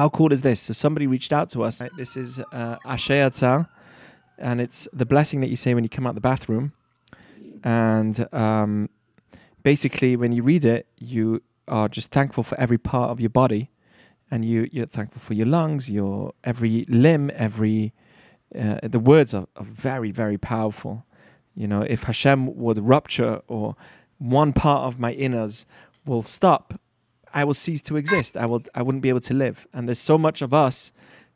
How cool is this? So somebody reached out to us. This is uh, Asher and it's the blessing that you say when you come out the bathroom. And um, basically, when you read it, you are just thankful for every part of your body, and you you're thankful for your lungs, your every limb, every. Uh, the words are, are very very powerful. You know, if Hashem would rupture or one part of my inners will stop, I will cease to exist. I will I wouldn't be able to live. And there's so much of us,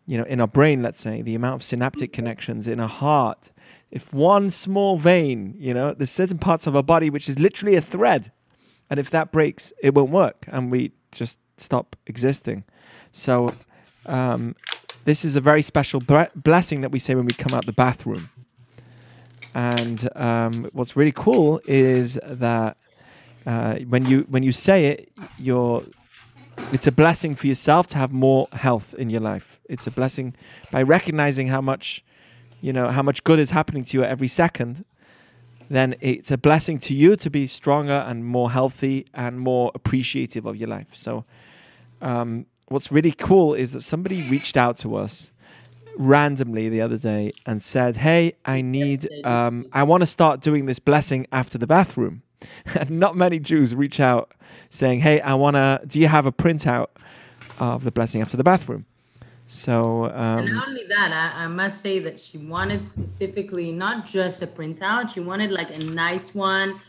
you know, in our brain, let's say, the amount of synaptic connections in our heart. If one small vein, you know, there's certain parts of our body which is literally a thread. And if that breaks, it won't work and we just stop existing. So um, this is a very special blessing that we say when we come out the bathroom. And um, what's really cool is that uh, when you when you say it, you're it's a blessing for yourself to have more health in your life. It's a blessing by recognizing how much you know how much good is happening to you every second. Then it's a blessing to you to be stronger and more healthy and more appreciative of your life. So, um, what's really cool is that somebody reached out to us randomly the other day and said, "Hey, I need, um, I want to start doing this blessing after the bathroom." And not many Jews reach out saying, "Hey, I want to. Do you have a printout of the blessing after the bathroom?" So, um, and not only that, I, I, must say that she wanted specifically not just a printout; she wanted like a nice one,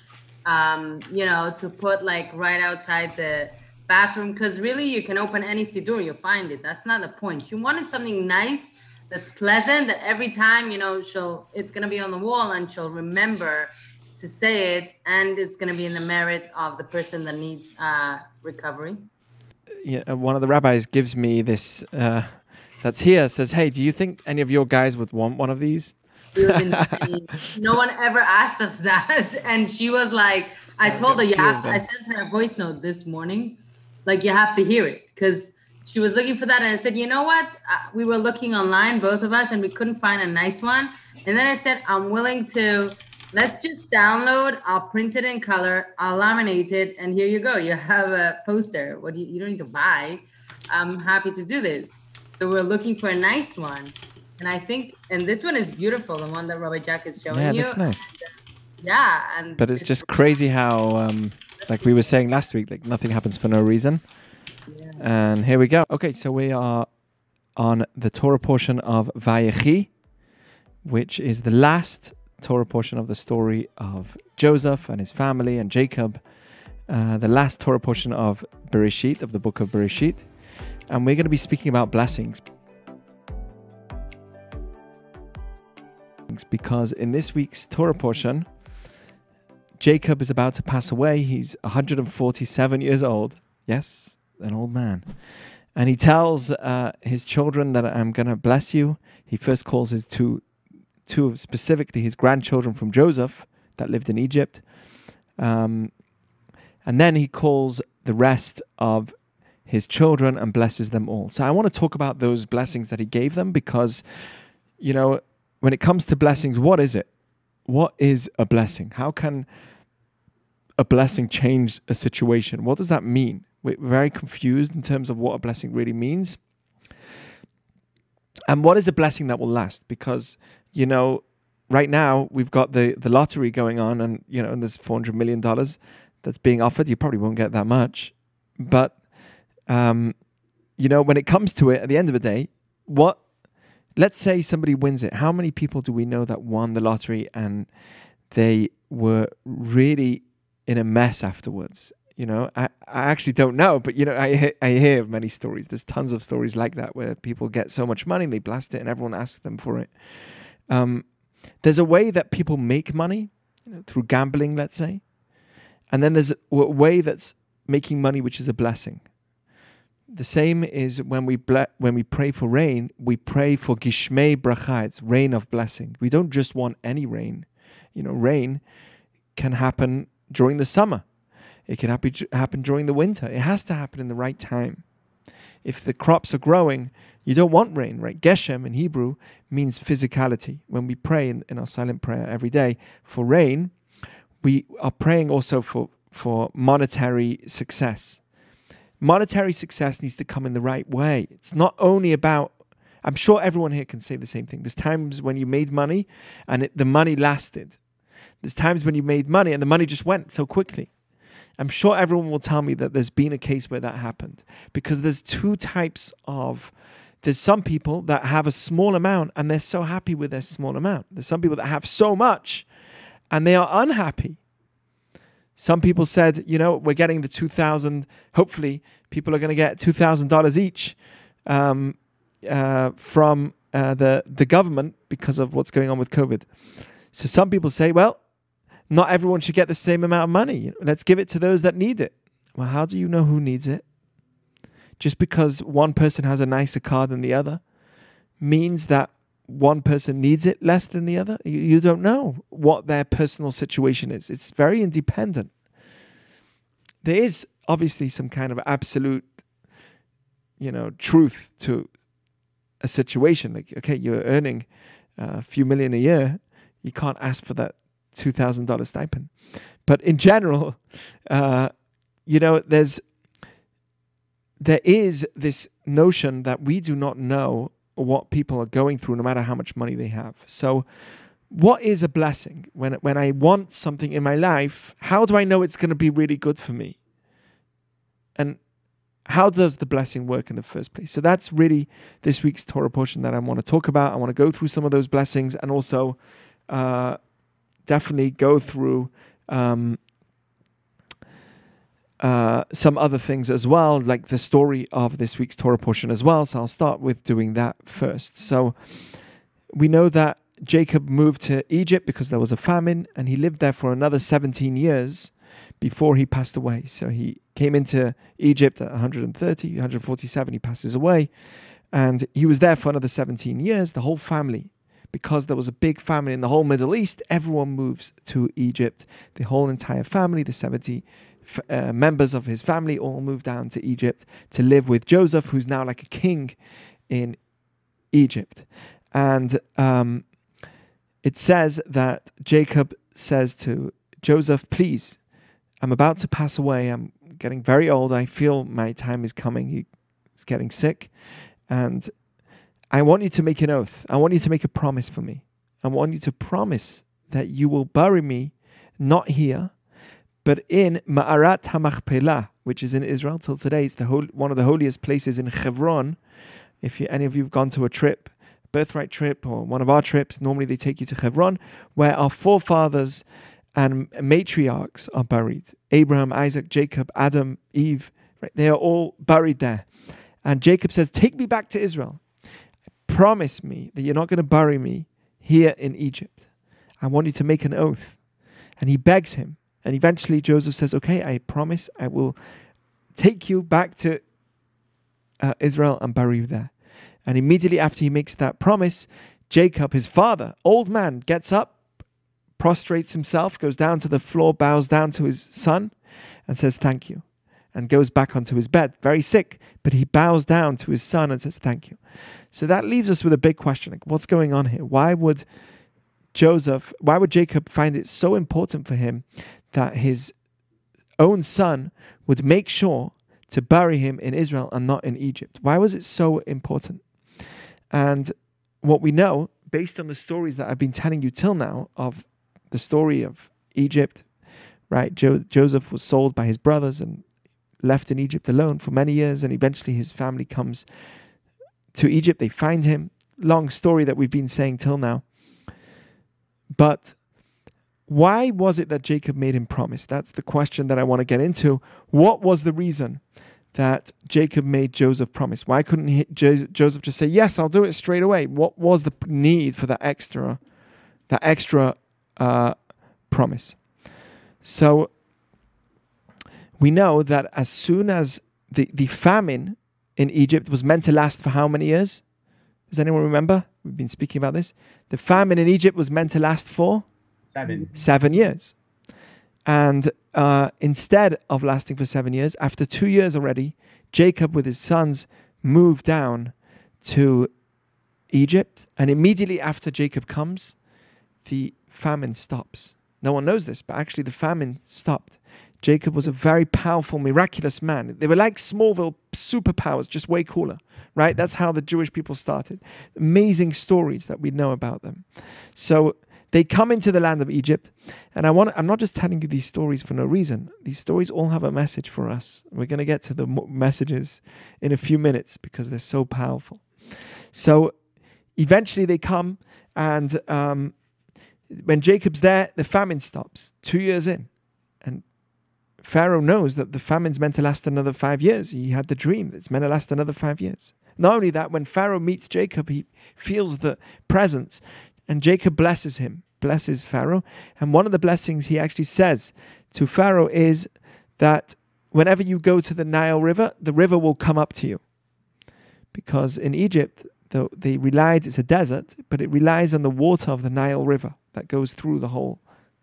um, you know, to put like right outside the bathroom. Because really, you can open any siddur, you'll find it. That's not the point. She wanted something nice that's pleasant that every time you know she'll it's going to be on the wall and she'll remember to say it and it's going to be in the merit of the person that needs uh, recovery. Yeah uh, one of the rabbis gives me this uh, that's here says hey do you think any of your guys would want one of these? No one ever asked us that. And she was like i told her you have to i sent her a voice note this morning. Like you have to hear it because she was looking for that and I said, you know what? Uh, we were looking online, both of us, and we couldn't find a nice one. And then I said, I'm willing to, let's just download. I'll print it in color. I'll laminate it. And here you go. You have a poster. What do you, you don't need to buy. I'm happy to do this. So we're looking for a nice one. And I think, and this one is beautiful, the one that Robert Jack is showing yeah, you. Yeah, looks nice. Yeah. And but it's, it's just crazy how, um, like we were saying last week, like nothing happens for no reason. And here we go. Okay, so we are on the Torah portion of Vayechi, which is the last Torah portion of the story of Joseph and his family and Jacob, uh, the last Torah portion of Bereshit, of the book of Bereshit. And we're going to be speaking about blessings. Because in this week's Torah portion, Jacob is about to pass away. He's 147 years old. Yes, an old man. And he tells uh, his children that I'm going to bless you. He first calls his two, two specifically his grandchildren from Joseph that lived in Egypt. Um, and then he calls the rest of his children and blesses them all. So I want to talk about those blessings that he gave them because, you know, when it comes to blessings, what is it? What is a blessing? How can a blessing change a situation? What does that mean? We're very confused in terms of what a blessing really means. And what is a blessing that will last? Because, you know, right now we've got the, the lottery going on and, you know, and there's $400 million that's being offered. You probably won't get that much. But, um, you know, when it comes to it, at the end of the day, what, let's say somebody wins it. How many people do we know that won the lottery and they were really in a mess afterwards? You know, I, I actually don't know, but you know, I I hear of many stories. There's tons of stories like that where people get so much money they blast it and everyone asks them for it. Um, there's a way that people make money you know, through gambling, let's say, and then there's a way that's making money, which is a blessing. The same is when we ble- when we pray for rain, we pray for gishmei bracha, it's rain of blessing. We don't just want any rain. You know, rain can happen during the summer it can happen, happen during the winter. It has to happen in the right time. If the crops are growing, you don't want rain, right? Geshem in Hebrew means physicality. When we pray in, in our silent prayer every day for rain, we are praying also for, for monetary success. monetary success needs to come in the right way. It's not only about I'm sure everyone here can say the same thing. There's times when you made money and it, the money lasted. There's times when you made money and the money just went so quickly. I'm sure everyone will tell me that there's been a case where that happened because there's two types of there's some people that have a small amount and they're so happy with their small amount. There's some people that have so much and they are unhappy. Some people said, you know, we're getting the 2000 hopefully people are going to get $2000 each um, uh, from uh, the the government because of what's going on with COVID. So some people say, well, not everyone should get the same amount of money. Let's give it to those that need it. Well, how do you know who needs it? Just because one person has a nicer car than the other means that one person needs it less than the other. You, you don't know what their personal situation is. It's very independent. There is obviously some kind of absolute, you know, truth to a situation. Like, okay, you're earning uh, a few million a year, you can't ask for that two thousand dollar stipend. But in general, uh, you know, there's there is this notion that we do not know what people are going through, no matter how much money they have. So, what is a blessing? When when I want something in my life, how do I know it's going to be really good for me? And how does the blessing work in the first place? So that's really this week's Torah portion that I want to talk about. I want to go through some of those blessings and also uh, definitely go through um, uh, some other things as well, like the story of this week's Torah portion as well. So I'll start with doing that first. So we know that Jacob moved to Egypt because there was a famine, and he lived there for another 17 years before he passed away. So he came into Egypt at 130, 147, he passes away. And he was there for another 17 years. The whole family because there was a big famine in the whole Middle East, everyone moves to Egypt. The whole entire family, the 70 uh, members of his family, all move down to Egypt to live with Joseph, who's now like a king in Egypt. And um, it says that Jacob says to Joseph, Please, I'm about to pass away. I'm getting very old. I feel my time is coming. He's getting sick. And I want you to make an oath. I want you to make a promise for me. I want you to promise that you will bury me not here, but in Ma'arat HaMachpelah, which is in Israel till today. It's the one of the holiest places in Hebron. If you, any of you have gone to a trip, birthright trip, or one of our trips, normally they take you to Hebron, where our forefathers and matriarchs are buried. Abraham, Isaac, Jacob, Adam, Eve, right? They are all buried there. And Jacob says, Take me back to Israel promise me that you're not going to bury me here in Egypt. I want you to make an oath. And he begs him. And eventually Joseph says, Okay, I promise I will take you back to uh, Israel and bury you there. And immediately after he makes that promise, Jacob, his father, old man, gets up, prostrates himself, goes down to the floor, bows down to his son, and says, Thank you and goes back onto his bed, very sick, but he bows down to his son and says, Thank you. So that leaves us with a big question like, what's going on here? Why would Joseph, why would Jacob find it so important for him that his own son would make sure to bury him in Israel and not in Egypt? Why was it so important? And what we know, based on the stories that I've been telling you till now, of the story of Egypt, right? Jo- Joseph was sold by his brothers and left in Egypt alone for many years, and eventually his family comes to Egypt. They find him. Long story that we've been saying till now. But why was it that Jacob made him promise? That's the question that I want to get into. What was the reason that Jacob made Joseph promise? Why couldn't he, Joseph just say, "Yes, I'll do it straight away"? What was the need for that extra, that extra uh, promise? So we know that as soon as the, the famine in Egypt was meant to last for how many years? Does anyone remember? We've been speaking about this. The famine in Egypt was meant to last for seven, seven years. And uh, instead of lasting for seven years, after two years already, Jacob with his sons moved down to Egypt. And immediately after Jacob comes, the famine stops. No one knows this, but actually the famine stopped. Jacob was a very powerful, miraculous man. They were like Smallville superpowers, just way cooler, right? That's how the Jewish people started. Amazing stories that we know about them. So they come into the land of Egypt, and I want I'm not just telling you these stories for no reason. These stories all have a message for us. We're going to get to the messages in a few minutes because they're so powerful. So eventually they come, and um, when Jacob's there, the famine stops two years in. Pharaoh knows that the famine's meant to last another five years. He had the dream that it's meant to last another five years. Not only that, when Pharaoh meets Jacob, he feels the presence, and Jacob blesses him, blesses Pharaoh. And one of the blessings he actually says to Pharaoh is that whenever you go to the Nile River, the river will come up to you. Because in Egypt, the, they relied, it's a desert, but it relies on the water of the Nile River that goes through the whole,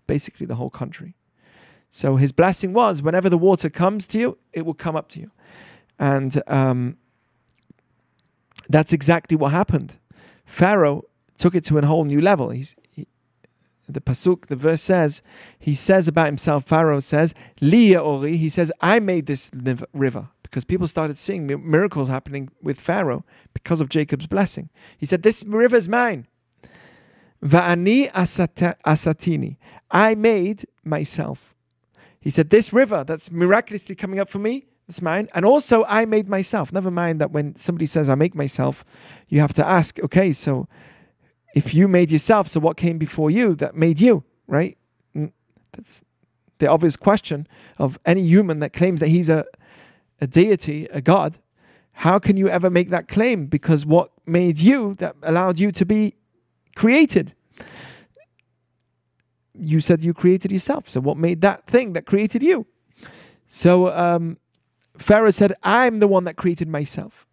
basically the whole country. So his blessing was whenever the water comes to you, it will come up to you. And um, that's exactly what happened. Pharaoh took it to a whole new level. He's, he, the pasuk, the verse says, he says about himself, Pharaoh says, Liya Ori, he says, I made this river. Because people started seeing miracles happening with Pharaoh because of Jacob's blessing. He said, This river is mine. Va'ani asatini. I made myself. He said, This river that's miraculously coming up for me, it's mine. And also, I made myself. Never mind that when somebody says, I make myself, you have to ask, okay, so if you made yourself, so what came before you that made you, right? That's the obvious question of any human that claims that he's a, a deity, a god. How can you ever make that claim? Because what made you that allowed you to be created? You said you created yourself. So what made that thing that created you? So um, Pharaoh said, I'm the one that created myself.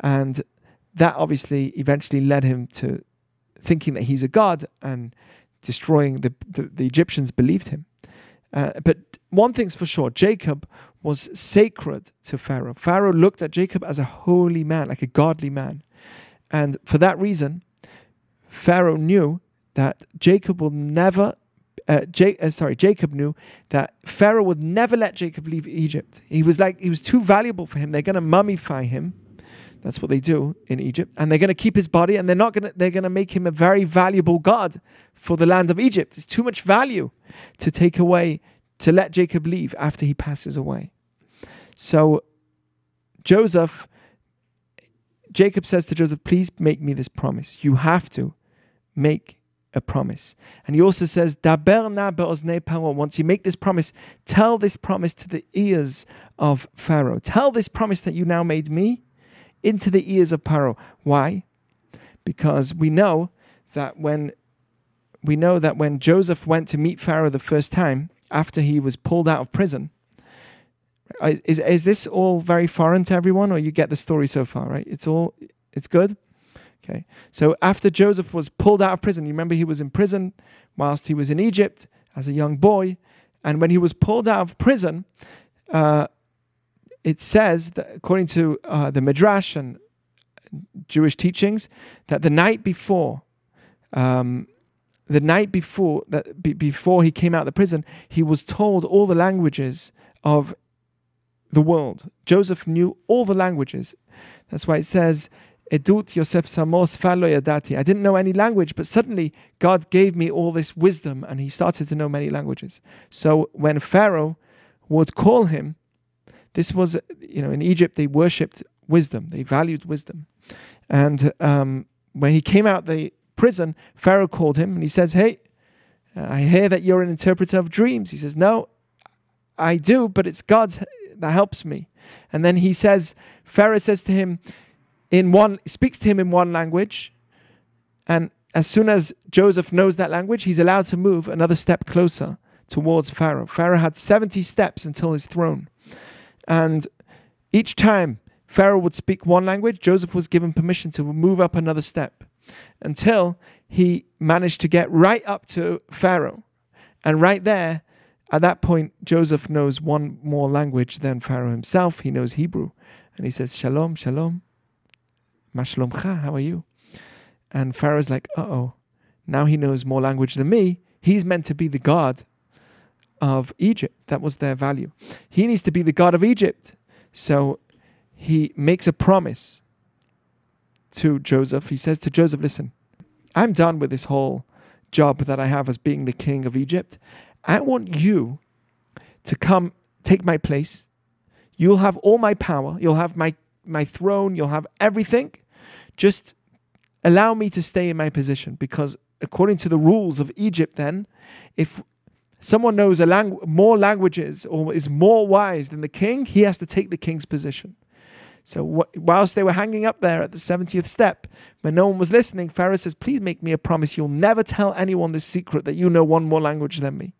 And that obviously eventually led him to thinking that he's a god and destroying the, the, the Egyptians believed him. Uh, but one thing's for sure Jacob was sacred to Pharaoh. Pharaoh looked at Jacob as a holy man, like a godly man. And for that reason, Pharaoh knew that Jacob will never uh, uh, sorry, Jacob knew that Pharaoh would never let Jacob leave Egypt. He was like, he was too valuable for him. They're going to mummify him. That's what they do in Egypt. And they're going to keep his body and they're not going to, they're going to make him a very valuable God for the land of Egypt. It's too much value to take away, to let Jacob leave after he passes away. So Joseph, Jacob says to Joseph, please make me this promise. You have to make a promise. And he also says, Daber na. Once you make this promise, tell this promise to the ears of Pharaoh. Tell this promise that you now made me into the ears of Pharaoh. Why? Because we know that when we know that when Joseph went to meet Pharaoh the first time after he was pulled out of prison, is is this all very foreign to everyone, or you get the story so far? Right? It's all it's good. Okay, so after Joseph was pulled out of prison, you remember he was in prison whilst he was in Egypt as a young boy, and when he was pulled out of prison, uh, it says that according to uh, the Midrash and Jewish teachings, that the night before, um, the night before that b- before he came out of the prison, he was told all the languages of the world. Joseph knew all the languages. That's why it says Edut Yosef Samos Yadati. I didn't know any language, but suddenly God gave me all this wisdom and he started to know many languages. So when Pharaoh would call him, this was, you know, in Egypt they worshipped wisdom, they valued wisdom. And um, when he came out the prison, Pharaoh called him and he says, Hey, I hear that you're an interpreter of dreams. He says, No, I do, but it's God that helps me. And then he says, Pharaoh says to him, in one speaks to him in one language. And as soon as Joseph knows that language he's allowed to move another step closer towards Pharaoh. Pharaoh had 70 steps until his throne. And each time Pharaoh would speak one language Joseph was given permission to move up another step until he managed to get right up to Pharaoh. And right there at that point Joseph knows one more language than Pharaoh himself. He knows Hebrew. And he says shalom shalom Mashlomcha, how are you? And Pharaoh's like, uh oh, now he knows more language than me. He's meant to be the God of Egypt. That was their value. He needs to be the God of Egypt. So he makes a promise to Joseph. He says to Joseph, Listen, I'm done with this whole job that I have as being the king of Egypt. I want you to come take my place. You'll have all my power. You'll have my, my throne. You'll have everything. Just allow me to stay in my position because, according to the rules of Egypt, then, if someone knows more languages or is more wise than the king, he has to take the king's position. So wh- whilst they were hanging up there at the 70th step, when no one was listening, Pharaoh says, Please make me a promise you'll never tell anyone this secret that you know one more language than me.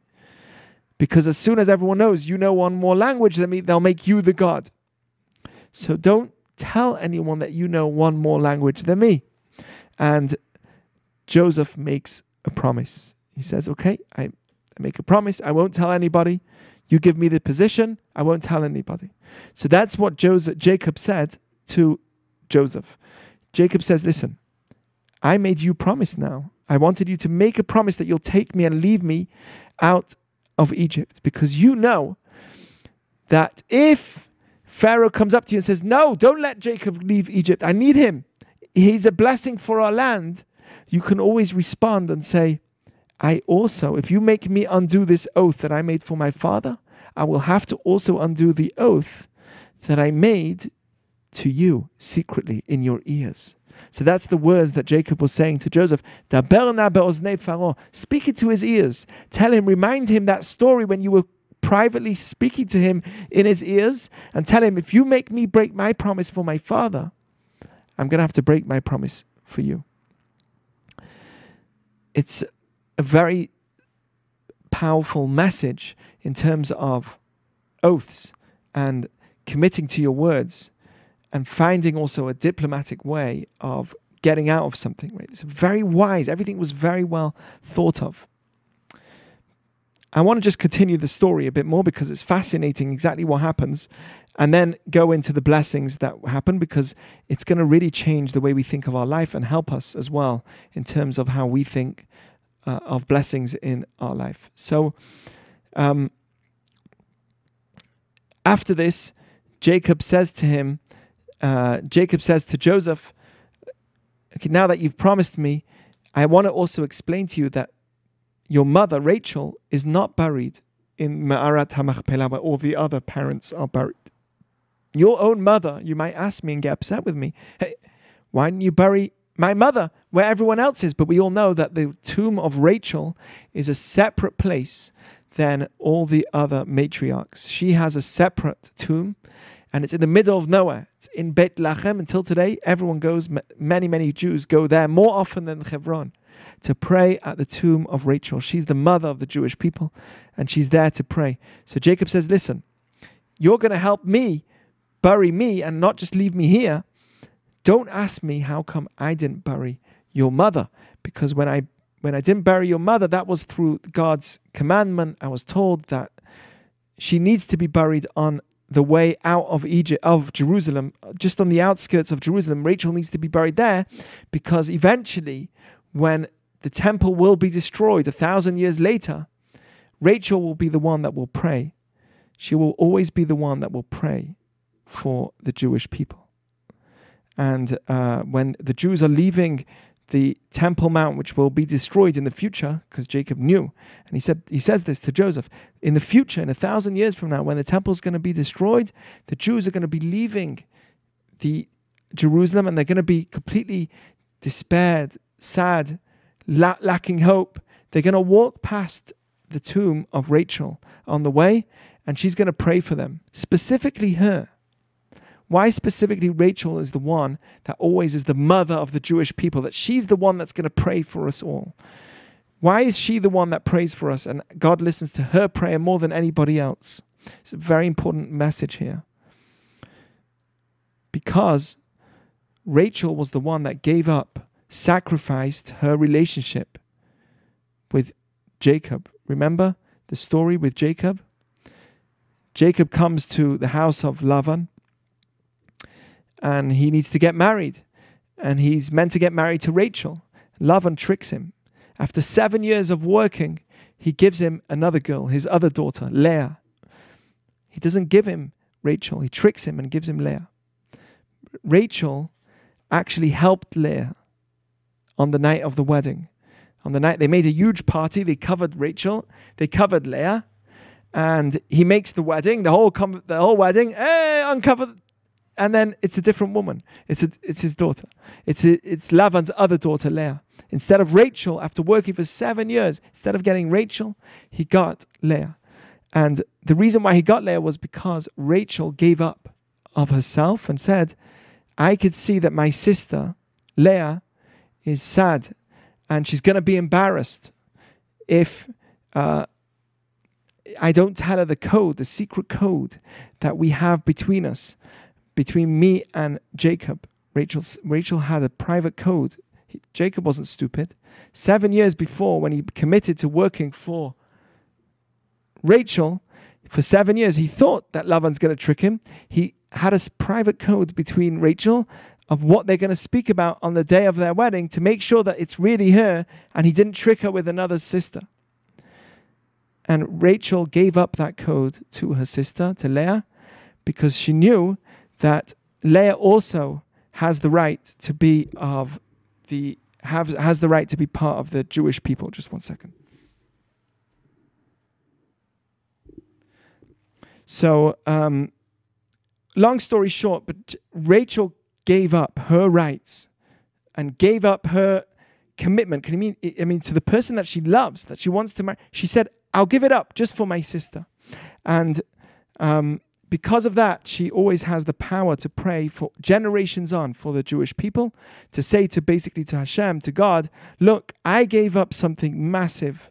Because as soon as everyone knows you know one more language than me, they'll make you the God. So don't tell anyone that you know one more language than me. And Joseph makes a promise. He says, Okay, I, make a promise. I won't tell anybody. You give me the position. I won't tell anybody. So that's what Joseph, Jacob said to Joseph. Jacob says, Listen, I made you promise now. I wanted you to make a promise that you'll take me and leave me out of Egypt because you know that if Pharaoh comes up to you and says, No, don't let Jacob leave Egypt, I need him, he's a blessing for our land, you can always respond and say, I also, if you make me undo this oath that I made for my father, I will have to also undo the oath that I made to you secretly in your ears. So that's the words that Jacob was saying to Joseph. Speak it to his ears. Tell him, remind him that story when you were privately speaking to him in his ears, and tell him, if you make me break my promise for my father, I'm going to have to break my promise for you. It's a very powerful message in terms of oaths and committing to your words and finding also a diplomatic way of getting out of something. Right? It's very wise. Everything was very well thought of. I want to just continue the story a bit more because it's fascinating exactly what happens and then go into the blessings that happen because it's going to really change the way we think of our life and help us as well in terms of how we think uh, of blessings in our life. So, um, after this, Jacob says to him, uh, Jacob says to Joseph, okay, now that you've promised me, I want to also explain to you that your mother, Rachel, is not buried in Ma'arat HaMachpelah where all the other parents are buried. Your own mother, you might ask me and get upset with me, hey, why didn't you bury my mother where everyone else is? But we all know that the tomb of Rachel is a separate place than all the other matriarchs. She has a separate tomb and it's in the middle of nowhere. It's in Beit Lachem until today. Everyone goes, many, many Jews go there more often than Hebron to pray at the tomb of Rachel. She's the mother of the Jewish people and she's there to pray. So Jacob says, Listen, you're going to help me bury me and not just leave me here. Don't ask me how come I didn't bury your mother because when I when I didn't bury your mother, that was through God's commandment. I was told that she needs to be buried on the way out of Egypt, of Jerusalem, just on the outskirts of Jerusalem. Rachel needs to be buried there because eventually, when the temple will be destroyed a thousand years later, Rachel will be the one that will pray. She will always be the one that will pray for the Jewish people. And uh, when the Jews are leaving the Temple Mount, which will be destroyed in the future, because Jacob knew. And he said he says this to Joseph. In the future, in a thousand years from now, when the temple is going to be destroyed, the Jews are going to be leaving the Jerusalem and they're going to be completely despaired, sad, la- lacking hope. They're going to walk past the tomb of Rachel on the way, and she's going to pray for them, specifically her. Why specifically Rachel is the one that always is the mother of the Jewish people, that she's the one that's going to pray for us all? Why is she the one that prays for us and God listens to her prayer more than anybody else? It's a very important message here. Because Rachel was the one that gave up, sacrificed her relationship with Jacob. Remember the story with Jacob? Jacob comes to the house of Lavan and he needs to get married. And he's meant to get married to Rachel. Lavan tricks him. After seven years of working, he gives him another girl, his other daughter, Leah. He doesn't give him Rachel, he tricks him and gives him Leah. Rachel actually helped Leah on the night of the wedding. On the night they made a huge party, they covered Rachel, they covered Leah, and he makes the wedding, the whole com- the whole wedding, hey, uncover and then it's a different woman. It's a, it's his daughter. It's a, it's Lavan's other daughter Leah. Instead of Rachel, after working for seven years, instead of getting Rachel, he got Leah. And the reason why he got Leah was because Rachel gave up of herself and said, I could see that my sister, Leah, is sad and she's going to be embarrassed if uh, I don't tell her the code, the secret code that we have between us between me and Jacob, Rachel, Rachel had a private code. He, Jacob wasn't stupid. Seven years before, when he committed to working for Rachel, for seven years, he thought that Lavan's going to trick him. He had a private code between Rachel of what they're going to speak about on the day of their wedding to make sure that it's really her and he didn't trick her with another sister. And Rachel gave up that code to her sister, to Leah, because she knew that Leah also has the right to be of the have, has the right to be part of the Jewish people. Just one second. So, um, long story short, but Rachel gave up her rights and gave up her commitment. Can you mean? I mean, to the person that she loves, that she wants to marry. She said, "I'll give it up just for my sister," and um, because of that, she always has the power to pray for generations on for the Jewish people, to say to basically to Hashem, to God, look, I gave up something massive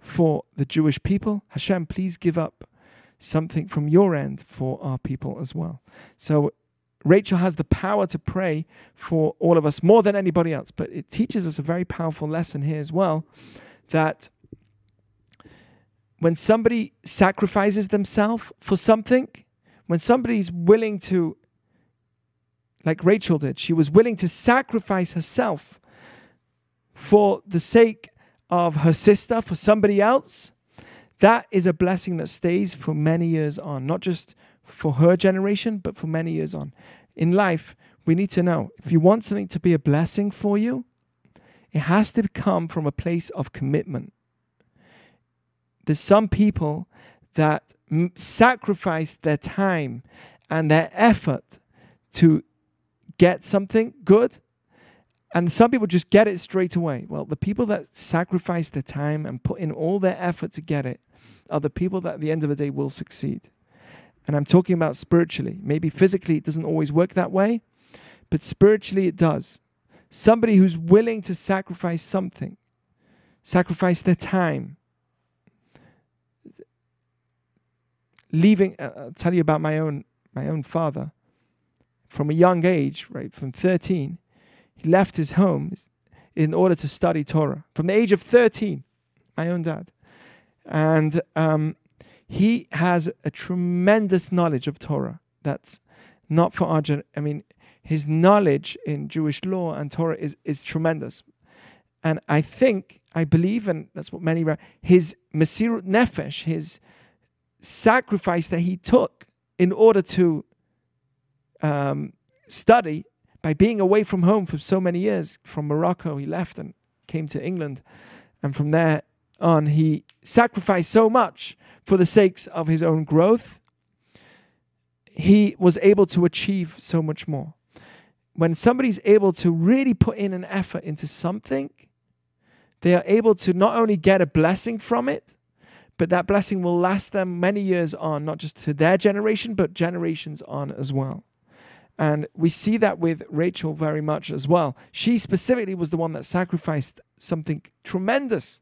for the Jewish people. Hashem, please give up something from your end for our people as well. So Rachel has the power to pray for all of us more than anybody else. But it teaches us a very powerful lesson here as well that when somebody sacrifices themselves for something, when somebody's willing to, like Rachel did, she was willing to sacrifice herself for the sake of her sister, for somebody else, that is a blessing that stays for many years on, not just for her generation, but for many years on. In life, we need to know if you want something to be a blessing for you, it has to come from a place of commitment. There's some people that m- sacrifice their time and their effort to get something good. And some people just get it straight away. Well, the people that sacrifice their time and put in all their effort to get it are the people that at the end of the day will succeed. And I'm talking about spiritually. Maybe physically it doesn't always work that way, but spiritually it does. Somebody who's willing to sacrifice something, sacrifice their time, leaving uh, I'll tell you about my own my own father. From a young age right from 13 he left his home in order to study Torah. From the age of 13 my own dad. And um, he has a tremendous knowledge of Torah that's not for our gen- I mean his knowledge in Jewish law and Torah is is tremendous. And I think I believe and that's what many his Mesirut Nefesh his sacrifice that he took in order to um, study by being away from home for so many years. From Morocco, he left and came to England. And from there on, he sacrificed so much for the sakes of his own growth. He was able to achieve so much more. When somebody's able to really put in an effort into something, they are able to not only get a blessing from it, but that blessing will last them many years on, not just to their generation, but generations on as well. And we see that with Rachel very much as well. She specifically was the one that sacrificed something tremendous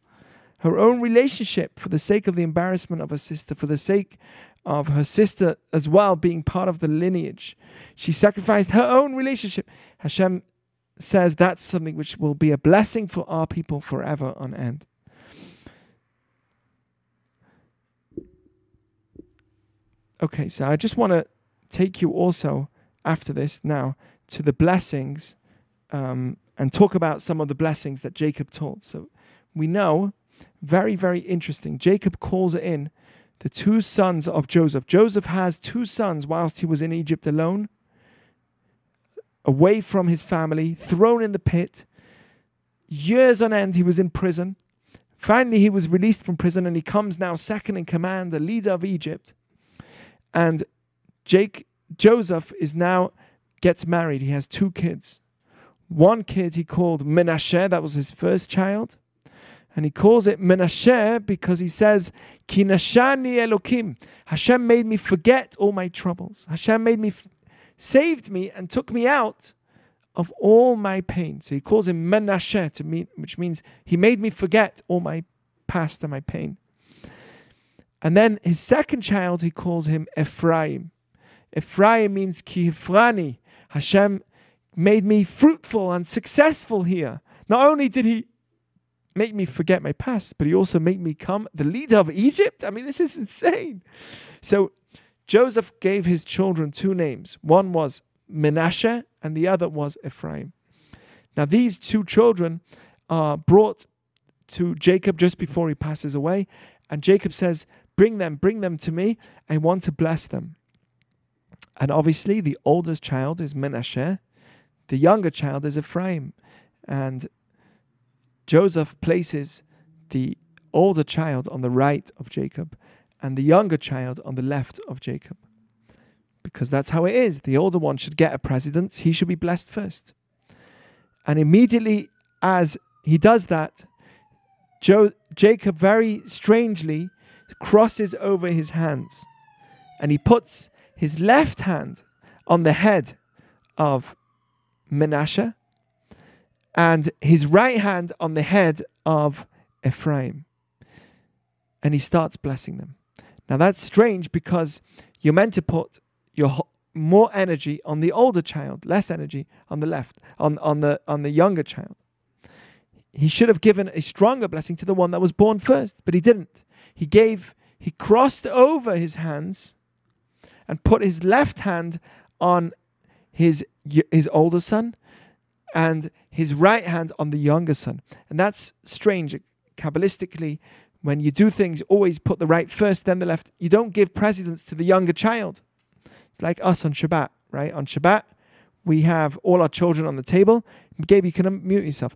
her own relationship for the sake of the embarrassment of her sister, for the sake of her sister as well being part of the lineage. She sacrificed her own relationship. Hashem says that's something which will be a blessing for our people forever on end. Okay, so I just want to take you also after this now to the blessings um, and talk about some of the blessings that Jacob taught. So we know very, very interesting. Jacob calls in the two sons of Joseph. Joseph has two sons whilst he was in Egypt alone, away from his family, thrown in the pit. Years on end, he was in prison. Finally, he was released from prison and he comes now second in command, the leader of Egypt. And Jake, Joseph is now gets married. He has two kids. One kid he called Menashe, that was his first child. And he calls it Menashe because he says, Kinashani Elokim. Hashem made me forget all my troubles. Hashem made me, f- saved me and took me out of all my pain. So he calls him Menashe, to me, which means he made me forget all my past and my pain. And then his second child, he calls him Ephraim. Ephraim means Kihfrani. Hashem made me fruitful and successful here. Not only did he make me forget my past, but he also made me come the leader of Egypt. I mean, this is insane. So Joseph gave his children two names. One was Menashe and the other was Ephraim. Now, these two children are brought to Jacob just before he passes away. And Jacob says, Bring them, bring them to me. I want to bless them. And obviously, the oldest child is Menashe, the younger child is Ephraim. And Joseph places the older child on the right of Jacob and the younger child on the left of Jacob. Because that's how it is. The older one should get a precedence, he should be blessed first. And immediately as he does that, jo- Jacob very strangely crosses over his hands and he puts his left hand on the head of Menashe and his right hand on the head of Ephraim. And he starts blessing them. Now that's strange because you're meant to put your more energy on the older child, less energy on the left, on, on the on the younger child. He should have given a stronger blessing to the one that was born first, but he didn't. He gave he crossed over his hands and put his left hand on his his older son and his right hand on the younger son. And that's strange. Kabbalistically, when you do things, always put the right first, then the left. You don't give precedence to the younger child. It's like us on Shabbat, right? On Shabbat, we have all our children on the table. Gabe, you can unmute yourself.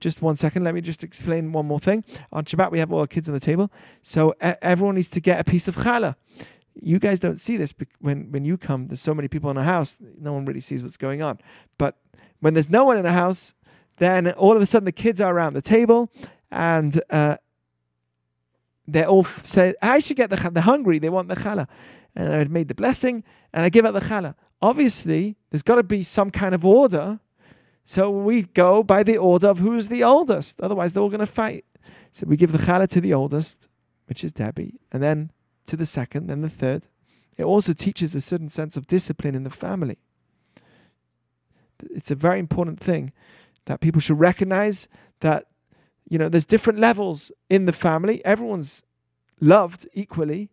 Just one second. Let me just explain one more thing. On Shabbat, we have all our kids on the table. So everyone needs to get a piece of challah. You guys don't see this when, when you come. There's so many people in a house, no one really sees what's going on. But when there's no one in the house, then all of a sudden the kids are around the table and uh, they all say, I should get the challah. They're hungry, they want the challah. And I made the blessing and I give out the challah. Obviously, there's got to be some kind of order. So we go by the order of who's the oldest. Otherwise, they're all going to fight. So we give the challah to the oldest, which is Debbie, and then to the second, then the third. It also teaches a certain sense of discipline in the family. It's a very important thing that people should recognize that you know there's different levels in the family. Everyone's loved equally,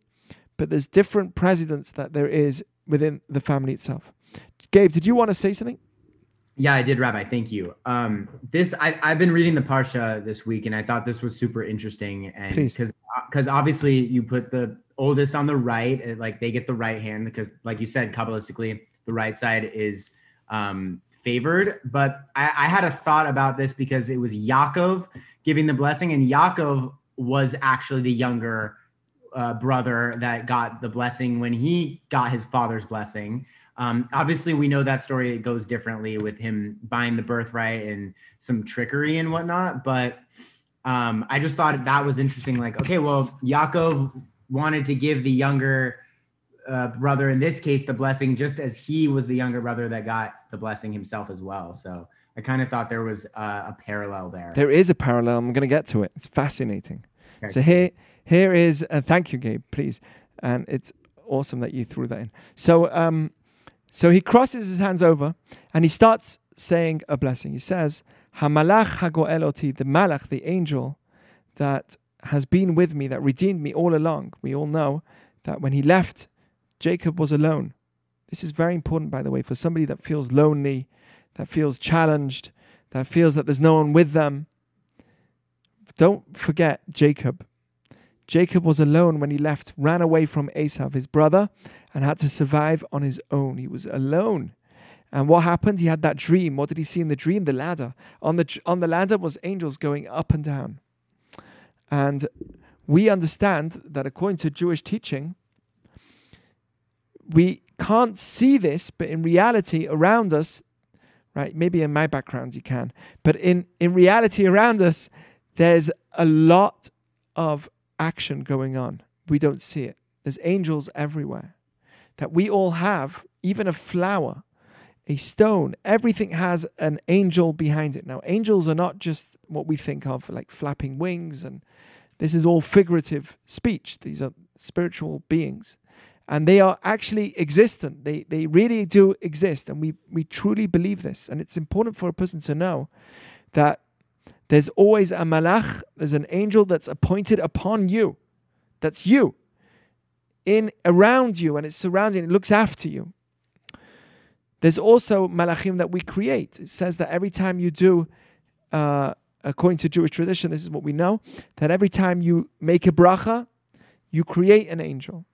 but there's different presidents that there is within the family itself. Gabe, did you want to say something? Yeah, I did, Rabbi. Thank you. Um, this I, I've been reading the parsha this week, and I thought this was super interesting. And because because obviously you put the oldest on the right, like they get the right hand because, like you said, kabbalistically, the right side is um, favored. But I, I had a thought about this because it was Yaakov giving the blessing, and Yaakov was actually the younger uh, brother that got the blessing when he got his father's blessing. Um, obviously, we know that story it goes differently with him buying the birthright and some trickery and whatnot. But um, I just thought that was interesting. Like, okay, well, Yaakov wanted to give the younger uh, brother, in this case, the blessing, just as he was the younger brother that got the blessing himself as well. So I kind of thought there was uh, a parallel there. There is a parallel. I'm going to get to it. It's fascinating. Okay. So here, here is. Uh, thank you, Gabe. Please, and it's awesome that you threw that in. So, um, so he crosses his hands over, and he starts saying a blessing. He says, "Hamalach hagoeloti," the malach, the angel that has been with me, that redeemed me all along. We all know that when he left Jacob was alone. This is very important, by the way, for somebody that feels lonely, that feels challenged, that feels that there's no one with them. don't forget Jacob. Jacob was alone when he left, ran away from Esau, his brother, and had to survive on his own. He was alone. And what happened? He had that dream. What did he see in the dream? The ladder. On the on the ladder was angels going up and down. And we understand that according to Jewish teaching, we can't see this, but in reality, around us, right? Maybe in my background you can, but in in reality around us, there's a lot of action going on. We don't see it. There's angels everywhere that we all have, even a flower a stone. Everything has an angel behind it. Now, angels are not just what we think of like flapping wings, and this is all figurative speech. These are spiritual beings. And they are actually existent. They, they really do exist. And we, we truly believe this. And it's important for a person to know that there's always a malach, there's an angel that's appointed upon you. That's you. In around you, and it's surrounding, it looks after you. There's also malachim that we create. It says that every time you do, uh, according to Jewish tradition, this is what we know, that every time you make a bracha, you create an angel.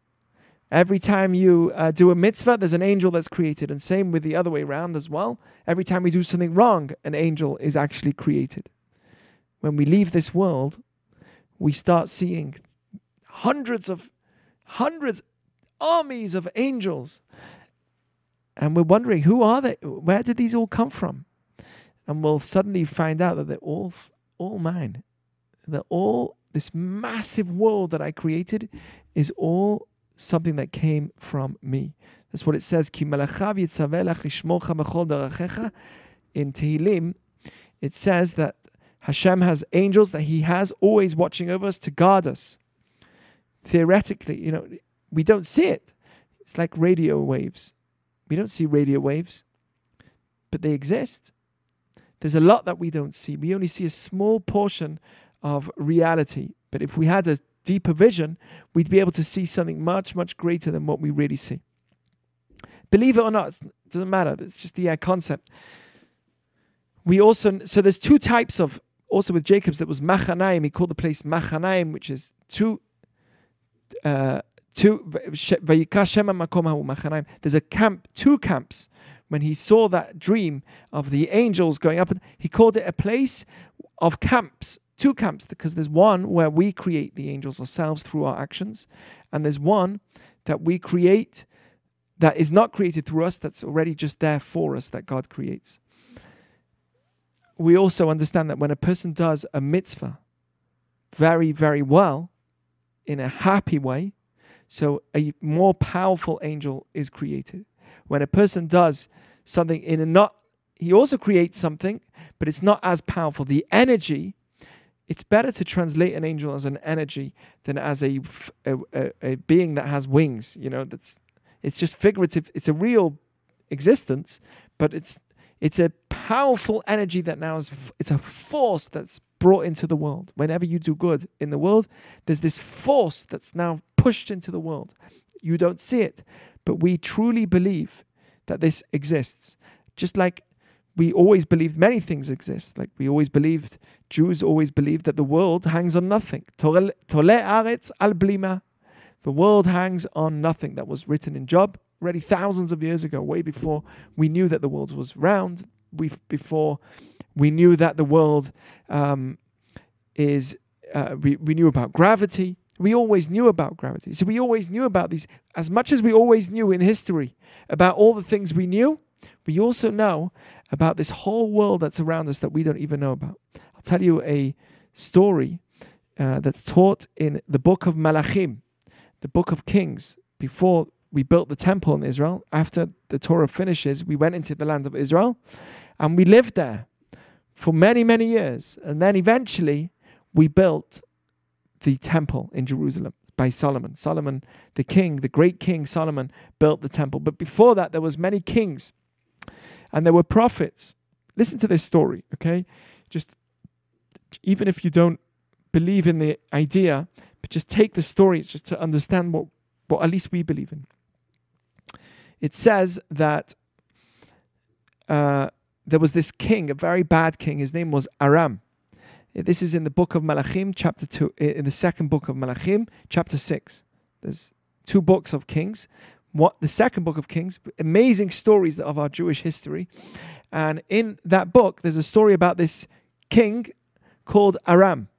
Every time you uh, do a mitzvah, there's an angel that's created. And same with the other way around as well. Every time we do something wrong, an angel is actually created. When we leave this world, we start seeing hundreds of, hundreds, armies of angels and we're wondering who are they? Where did these all come from? And we'll suddenly find out that they're all all mine. They're all this massive world that I created is all something that came from me. That's what it says. In Tehillim, it says that Hashem has angels that He has always watching over us to guard us. Theoretically, you know, we don't see it. It's like radio waves. We don't see radio waves, but they exist. There's a lot that we don't see. We only see a small portion of reality. But if we had a deeper vision, we'd be able to see something much, much greater than what we really see. Believe it or not, it doesn't matter. It's just the uh, concept. We also, so there's two types of, also with Jacobs, that was Machanaim. He called the place Machanaim, which is two, uh, there's a camp two camps. When he saw that dream of the angels going up he called it a place of camps two camps because there's one where we create the angels ourselves through our actions and there's one that we create that is not created through us that's already just there for us that God creates. We also understand that when a person does a mitzvah very very well in a happy way so a more powerful angel is created. When a person does something in a not, he also creates something, but it's not as powerful. The energy, it's better to translate an angel as an energy than as a, a, a, a being that has wings. You know, that's it's just figurative. It's a real existence, but it's it's a powerful energy that now is it's a force that's brought into the world. Whenever you do good in the world, there's this force that's now pushed into the world. You don't see it, but we truly believe that this exists. Just like we always believed many things exist. Like we always believed, Jews always believed that the world hangs on nothing. Tole. The world hangs on nothing. That was written in Job already thousands of years ago, way before we knew that the world was round. We before we knew that the world um, is. Uh, we, we knew about gravity. We always knew about gravity. So we always knew about these, as much as we always knew in history about all the things we knew, we also know about this whole world that's around us that we don't even know about. I'll tell you a story uh, that's taught in the book of Malachim, the book of Kings. Before we built the temple in Israel, after the Torah finishes, we went into the land of Israel and we lived there for many, many years. And then eventually we built the temple in Jerusalem by Solomon. Solomon, the king, the great king Solomon, built the temple. But before that, there was many kings, and there were prophets. Listen to this story, okay? Just even if you don't believe in the idea, but just take the story just to understand what, what at least we believe in. It says that uh, there was this king, a very bad king. His name was Aram. This is in the book of Malachim, chapter 2, in the second book of Malachim, chapter 6. There's two books of Kings. What the second book of Kings, amazing stories of our Jewish history. And in that book, there's a story about this king called Aram.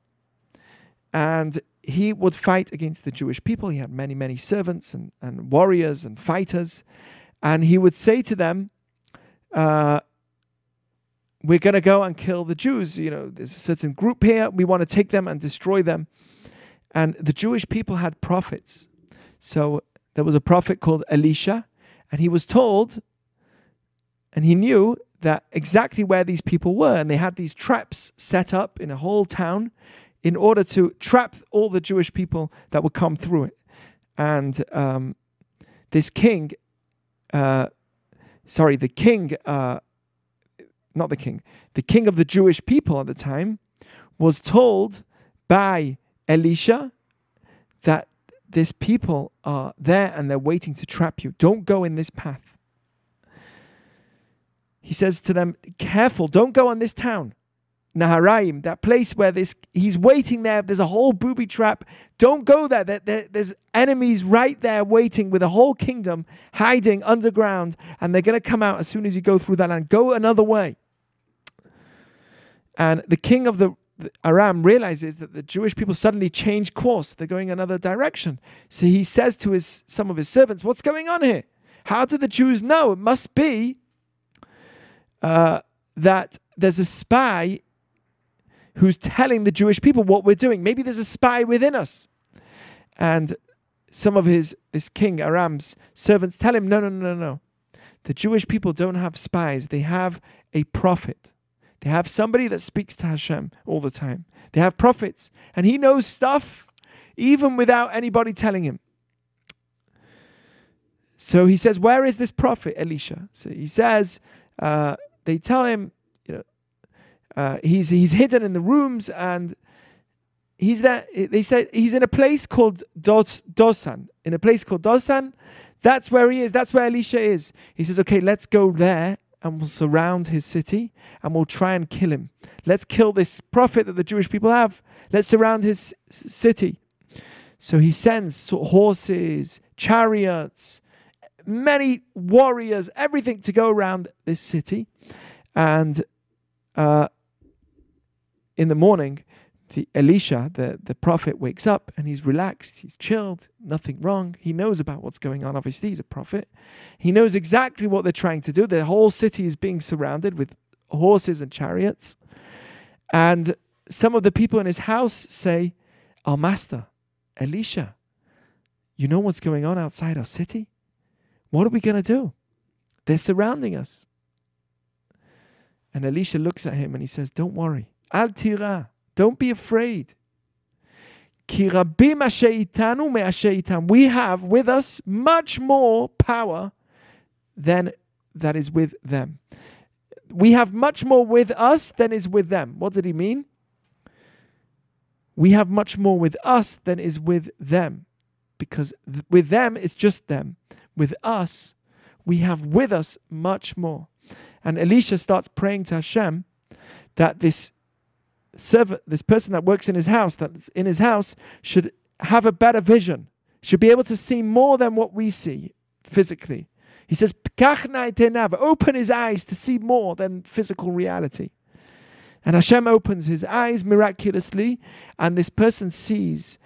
And he would fight against the Jewish people. He had many, many servants and, and warriors and fighters. And he would say to them, uh, We're going to go and kill the Jews. You know, there's a certain group here. We want to take them and destroy them. And the Jewish people had prophets. So there was a prophet called Elisha, and he was told, and he knew that exactly where these people were. And they had these traps set up in a whole town in order to trap all the Jewish people that would come through it. And um, this king, uh, sorry, the king, uh, not the king, the king of the Jewish people at the time was told by Elisha that this people are there and they're waiting to trap you. Don't go in this path. He says to them, Careful, don't go on this town. Naharaim, that place where this he's waiting there. There's a whole booby trap. Don't go there. there, there there's enemies right there waiting with a whole kingdom hiding underground, and they're going to come out as soon as you go through that land. Go another way. And the king of the, the Aram realizes that the Jewish people suddenly change course. They're going another direction. So he says to his some of his servants, "What's going on here? How do the Jews know? It must be uh, that there's a spy." Who's telling the Jewish people what we're doing. Maybe there's a spy within us. And some of his this king Aram's servants tell him, no, no, no, no, no. The Jewish people don't have spies. They have a prophet. They have somebody that speaks to Hashem all the time. They have prophets, and he knows stuff even without anybody telling him. So he says, Where is this prophet, Elisha? So he says, uh, They tell him, uh, he's he's hidden in the rooms and he's there. They say he's in a place called Dos, Dosan. In a place called Dosan, that's where he is. That's where Elisha is. He says, "Okay, let's go there and we'll surround his city and we'll try and kill him. Let's kill this prophet that the Jewish people have. Let's surround his city." So he sends horses, chariots, many warriors, everything to go around this city, and. Uh, in the morning, the Elisha, the, the prophet, wakes up and he's relaxed, he's chilled, nothing wrong. He knows about what's going on. Obviously, he's a prophet. He knows exactly what they're trying to do. The whole city is being surrounded with horses and chariots. And some of the people in his house say, Our master, Elisha, you know what's going on outside our city? What are we going to do? They're surrounding us. And Elisha looks at him and he says, Don't worry. Al tira. Don't be afraid. We have with us much more power than that is with them. We have much more with us than is with them. What did he mean? We have much more with us than is with them. Because th- with them, it's just them. With us, we have with us much more. And Elisha starts praying to Hashem that this servant, this person that works in his house, that's in his house, should have a better vision, should be able to see more than what we see physically. He says, open his eyes to see more than physical reality. And Hashem opens his eyes miraculously, and this person sees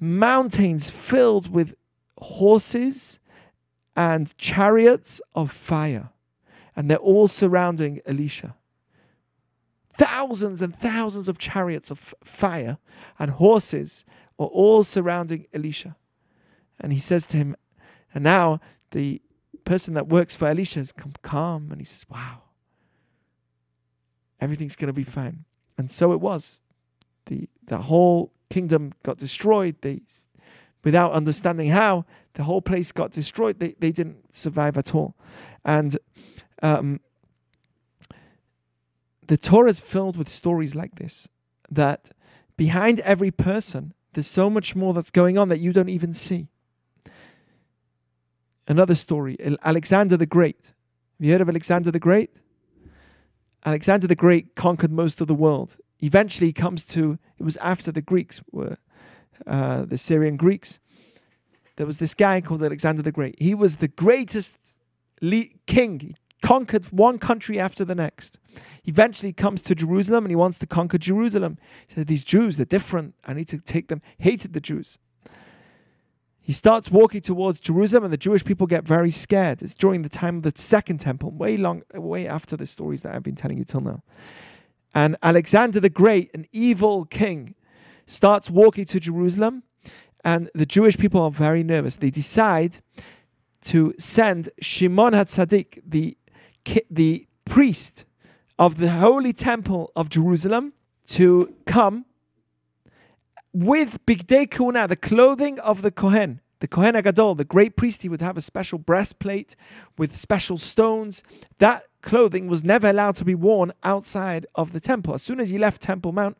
mountains filled with horses and chariots of fire. And they're all surrounding Elisha thousands and thousands of chariots of fire and horses are all surrounding Elisha. And he says to him, and now the person that works for Elisha has come calm and he says, Wow, everything's going to be fine. And so it was. The, the whole kingdom got destroyed. They, without understanding how, the whole place got destroyed. They, they didn't survive at all. And um, the Torah is filled with stories like this that behind every person, there's so much more that's going on that you don't even see. Another story Alexander the Great. Have you heard of Alexander the Great? Alexander the Great conquered most of the world. eventually he comes to, it was after the Greeks were, uh, the Syrian Greeks. There was this guy called Alexander the Great. He was the greatest le- king. He conquered one country after the next. Eventually comes to Jerusalem and he wants to conquer Jerusalem. He said, These Jews, they're different. I need to take them. Hated the Jews. He starts walking towards Jerusalem, and the Jewish people get very scared. It's during the time of the second temple, way long, way after the stories that I've been telling you till now. And Alexander the Great, an evil king, starts walking to Jerusalem, and the Jewish people are very nervous. They decide to send Shimon HaTzadik, the, the priest of the holy temple of Jerusalem, to come with Bigdei Kuna, the clothing of the Kohen. The Kohen HaGadol, the great priest, he would have a special breastplate with special stones. That clothing was never allowed to be worn outside of the temple. As soon as he left Temple Mount,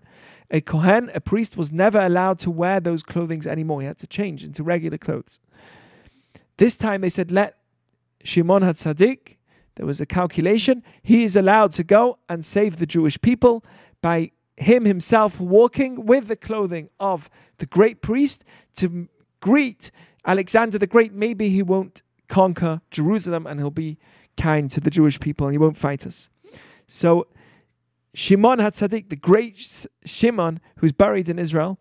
a Kohen, a priest, was never allowed to wear those clothings anymore. He had to change into regular clothes. This time they said, let Shimon HaTzadik, there was a calculation, he is allowed to go and save the Jewish people by him himself walking with the clothing of the great priest to greet Alexander the Great. Maybe he won't conquer Jerusalem and he'll be kind to the Jewish people and he won't fight us. So Shimon HaTzadik, the great Shimon, who's buried in Israel,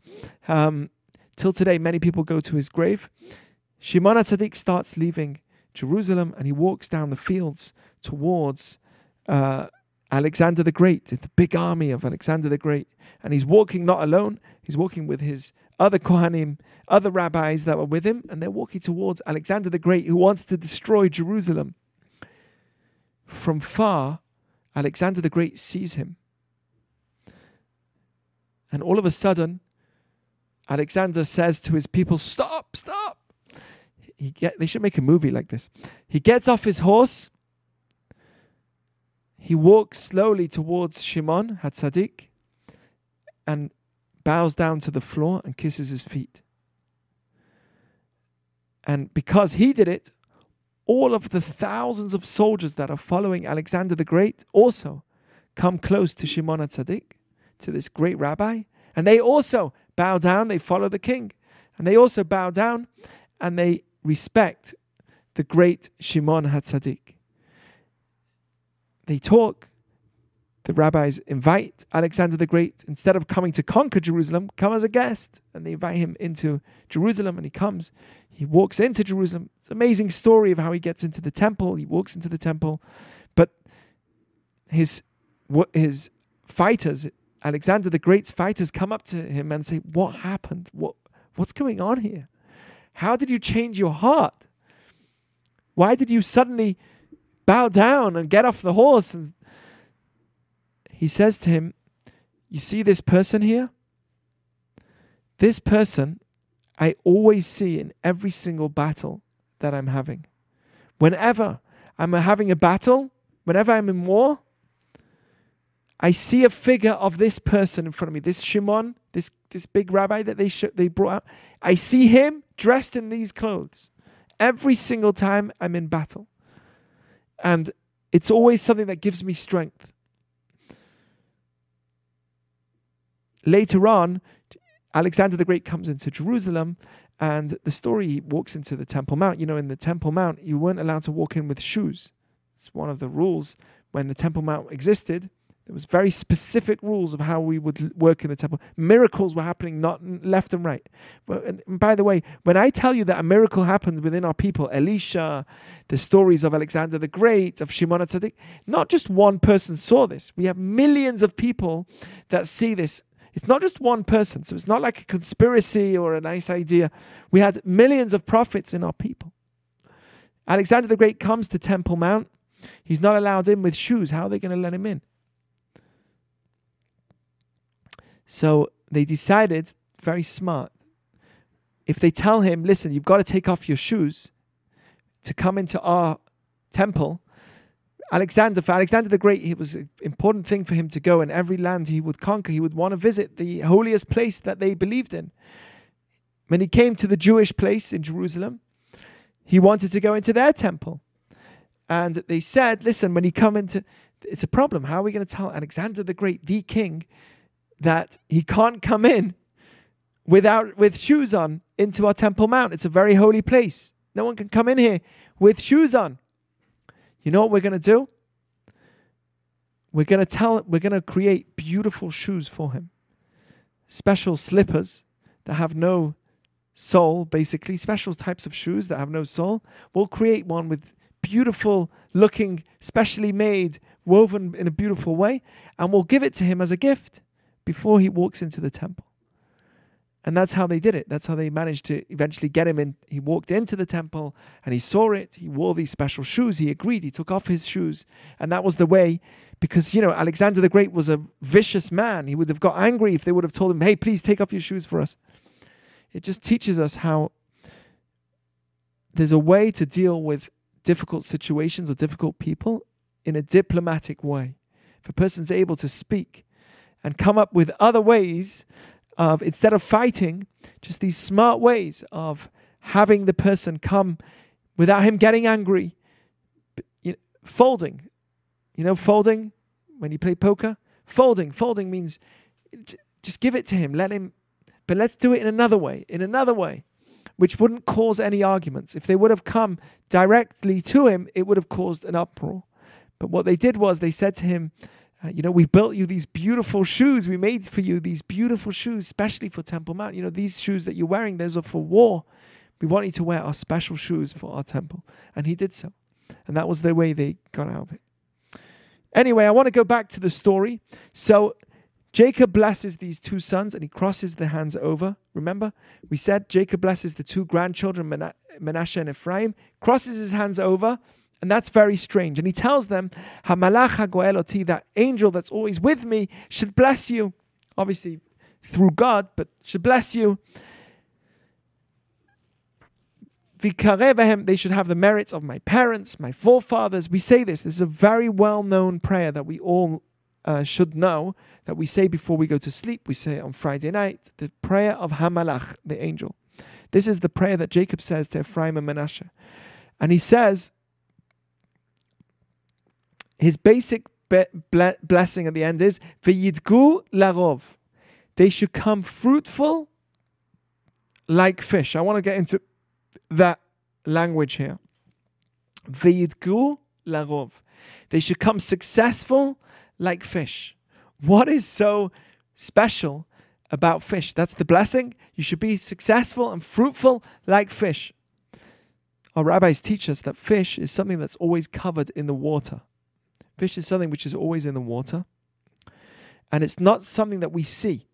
um, till today many people go to his grave. Shimon HaTzadik starts leaving Jerusalem and he walks down the fields towards uh, Alexander the Great, the big army of Alexander the Great. And he's walking not alone, he's walking with his other Kohanim, other rabbis that were with him, and they're walking towards Alexander the Great, who wants to destroy Jerusalem. From far, Alexander the Great sees him. And all of a sudden, Alexander says to his people, Stop, stop. He get, they should make a movie like this. He gets off his horse he walks slowly towards Shimon Hatzadik and bows down to the floor and kisses his feet. And because he did it, all of the thousands of soldiers that are following Alexander the Great also come close to Shimon Hatzadik, to this great rabbi, and they also bow down, they follow the king, and they also bow down and they respect the great Shimon Hatzadik. They talk. The rabbis invite Alexander the Great, instead of coming to conquer Jerusalem, come as a guest. And they invite him into Jerusalem, and he comes. He walks into Jerusalem. It's an amazing story of how he gets into the temple. He walks into the temple, but his his fighters, Alexander the Great's fighters, come up to him and say, "What happened? What what's going on here? How did you change your heart? Why did you suddenly?" Bow down and get off the horse. And he says to him, You see this person here? This person I always see in every single battle that I'm having. Whenever I'm having a battle, whenever I'm in war, I see a figure of this person in front of me, this Shimon, this, this big rabbi that they, sh- they brought out. I see him dressed in these clothes every single time I'm in battle. And it's always something that gives me strength. Later on, Alexander the Great comes into Jerusalem, and the story he walks into the Temple Mount. You know, in the Temple Mount, you weren't allowed to walk in with shoes. It's one of the rules when the Temple Mount existed. There was very specific rules of how we would work in the temple. Miracles were happening not left and right. And by the way, when I tell you that a miracle happened within our people, Elisha, the stories of Alexander the Great, of Shimon Tzadik, not just one person saw this. We have millions of people that see this. It's not just one person, so it's not like a conspiracy or a nice idea. We had millions of prophets in our people. Alexander the Great comes to Temple Mount. He's not allowed in with shoes. How are they going to let him in? So they decided, very smart, if they tell him, listen, you've got to take off your shoes to come into our temple, Alexander, for Alexander the Great, it was an important thing for him to go, and every land he would conquer, he would want to visit the holiest place that they believed in. When he came to the Jewish place in Jerusalem, he wanted to go into their temple. And they said, listen, when you come into, it's a problem. How are we going to tell Alexander the Great, the king, that he can't come in without with shoes on into our Temple Mount. It's a very holy place. No one can come in here with shoes on. You know what we're going to do? We're going to tell we're going to create beautiful shoes for him. Special slippers that have no sole, basically, special types of shoes that have no sole. We'll create one with beautiful looking, specially made, woven in a beautiful way, and we'll give it to him as a gift before he walks into the temple. And that's how they did it. That's how they managed to eventually get him in. He walked into the temple and he saw it. He wore these special shoes. He agreed. He took off his shoes. And that was the way, because, you know, Alexander the Great was a vicious man. He would have got angry if they would have told him, hey, please take off your shoes for us. It just teaches us how there's a way to deal with difficult situations or difficult people in a diplomatic way. If a person's able to speak and come up with other ways of, instead of fighting, just these smart ways of having the person come without him getting angry, you know, folding. You know, folding when you play poker? Folding. Folding means just give it to him, let him, but let's do it in another way, in another way which wouldn't cause any arguments. If they would have come directly to him, it would have caused an uproar. But what they did was they said to him, uh, You know, we built you these beautiful shoes. We made for you these beautiful shoes, especially for Temple Mount. You know, these shoes that you're wearing, those are for war. We want you to wear our special shoes for our temple. And he did so. And that was the way they got out of it. Anyway, I want to go back to the story. So Jacob blesses these two sons and he crosses their hands over. Remember, we said Jacob blesses the two grandchildren, Manasseh and Ephraim, crosses his hands over, and that's very strange. And he tells them, Hamalach HaGoel Oti, that angel that's always with me, should bless you. Obviously, through God, but should bless you. They should have the merits of my parents, my forefathers. We say this. This is a very well known prayer that we all uh, should know that we say before we go to sleep. We say on Friday night the prayer of Hamalach, the angel. This is the prayer that Jacob says to Ephraim and Manasseh. And he says, his basic be- ble- blessing at the end is, V'yidgu larov. They should come fruitful like fish. I want to get into that language here. V'yidgu larov. They should come successful like fish. What is so special about fish? That's the blessing. You should be successful and fruitful like fish. Our rabbis teach us that fish is something that's always covered in the water. Fish is something which is always in the water. And it's not something that we see.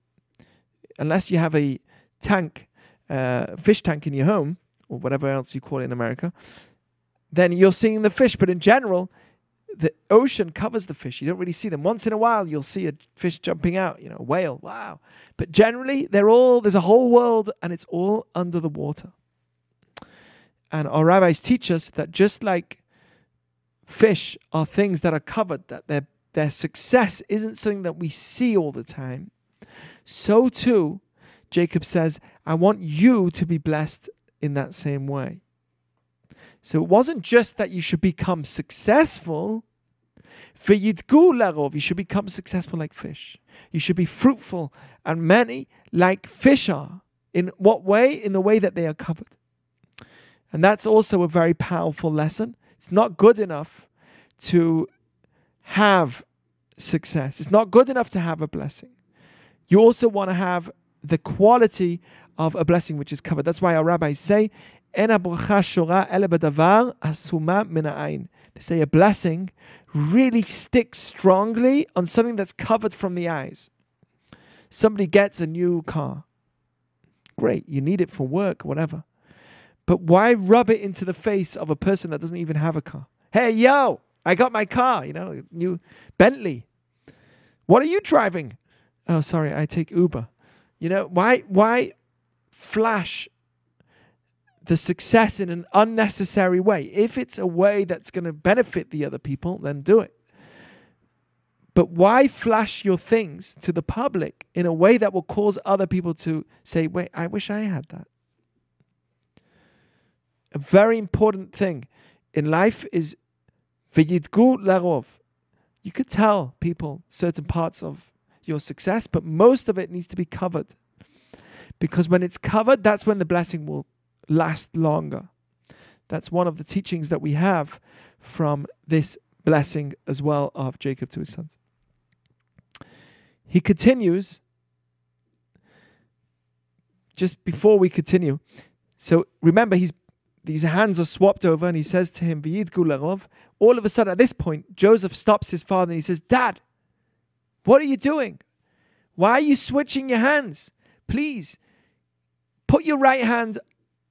Unless you have a tank, uh, fish tank in your home, or whatever else you call it in America, then you're seeing the fish. But in general, the ocean covers the fish. You don't really see them. Once in a while, you'll see a fish jumping out, you know, a whale. Wow. But generally, they're all, there's a whole world and it's all under the water. And our rabbis teach us that just like fish are things that are covered, that their, their success isn't something that we see all the time, so too, Jacob says, I want you to be blessed in that same way. So it wasn't just that you should become successful. You should become successful like fish. You should be fruitful and many like fish are. In what way? In the way that they are covered. And that's also a very powerful lesson. It's not good enough to have success. It's not good enough to have a blessing. You also want to have the quality of a blessing which is covered. That's why our rabbis say they say a blessing really sticks strongly on something that's covered from the eyes. Somebody gets a new car. Great, you need it for work, whatever. But why rub it into the face of a person that doesn't even have a car? Hey, yo, I got my car, you know, new Bentley. What are you driving? Oh, sorry, I take Uber. You know, why why flash the success in an unnecessary way. If it's a way that's going to benefit the other people, then do it. But why flash your things to the public in a way that will cause other people to say, wait, I wish I had that? A very important thing in life is. You could tell people certain parts of, your success, but most of it needs to be covered. Because when it's covered, that's when the blessing will last longer. That's one of the teachings that we have from this blessing as well of Jacob to his sons. He continues, just before we continue. So remember, he's these hands are swapped over, and he says to him, All of a sudden, at this point, Joseph stops his father and he says, Dad, what are you doing? Why are you switching your hands? Please put your right hand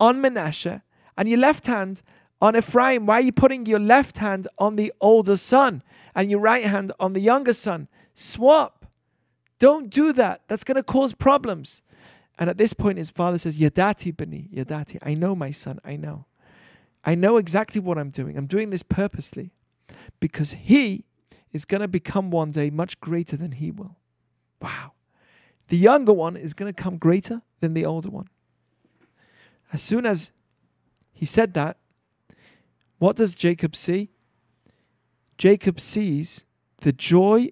on Manasseh and your left hand on Ephraim. Why are you putting your left hand on the older son and your right hand on the younger son? Swap. Don't do that. That's going to cause problems. And at this point, his father says, Yadati bani, Yadati. I know my son. I know. I know exactly what I'm doing. I'm doing this purposely because he is going to become one day much greater than he will. Wow. The younger one is going to come greater than the older one. As soon as he said that, what does Jacob see? Jacob sees the joy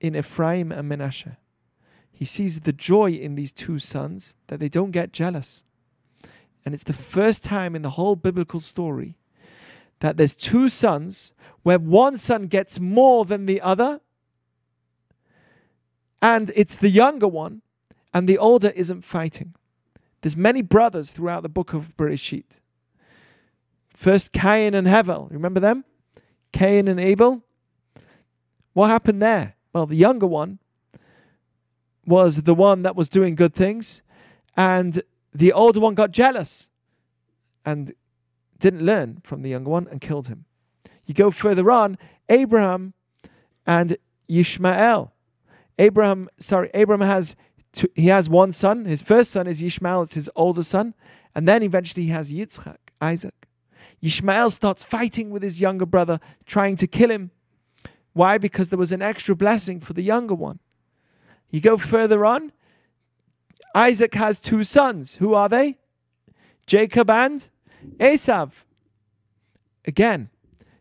in Ephraim and Manasseh. He sees the joy in these two sons that they don't get jealous. And it's the first time in the whole biblical story that there's two sons where one son gets more than the other, and it's the younger one, and the older isn't fighting. There's many brothers throughout the book of Bereshit. First Cain and Hevel, remember them? Cain and Abel. What happened there? Well, the younger one was the one that was doing good things, and the older one got jealous and didn't learn from the younger one and killed him. You go further on, Abraham and Ishmael. Abraham, sorry, Abraham has two, he has one son. His first son is Ishmael, it's his older son, and then eventually he has Yitzchak, Isaac. Ishmael starts fighting with his younger brother, trying to kill him. Why? Because there was an extra blessing for the younger one. You go further on, Isaac has two sons. Who are they? Jacob and Esav. Again,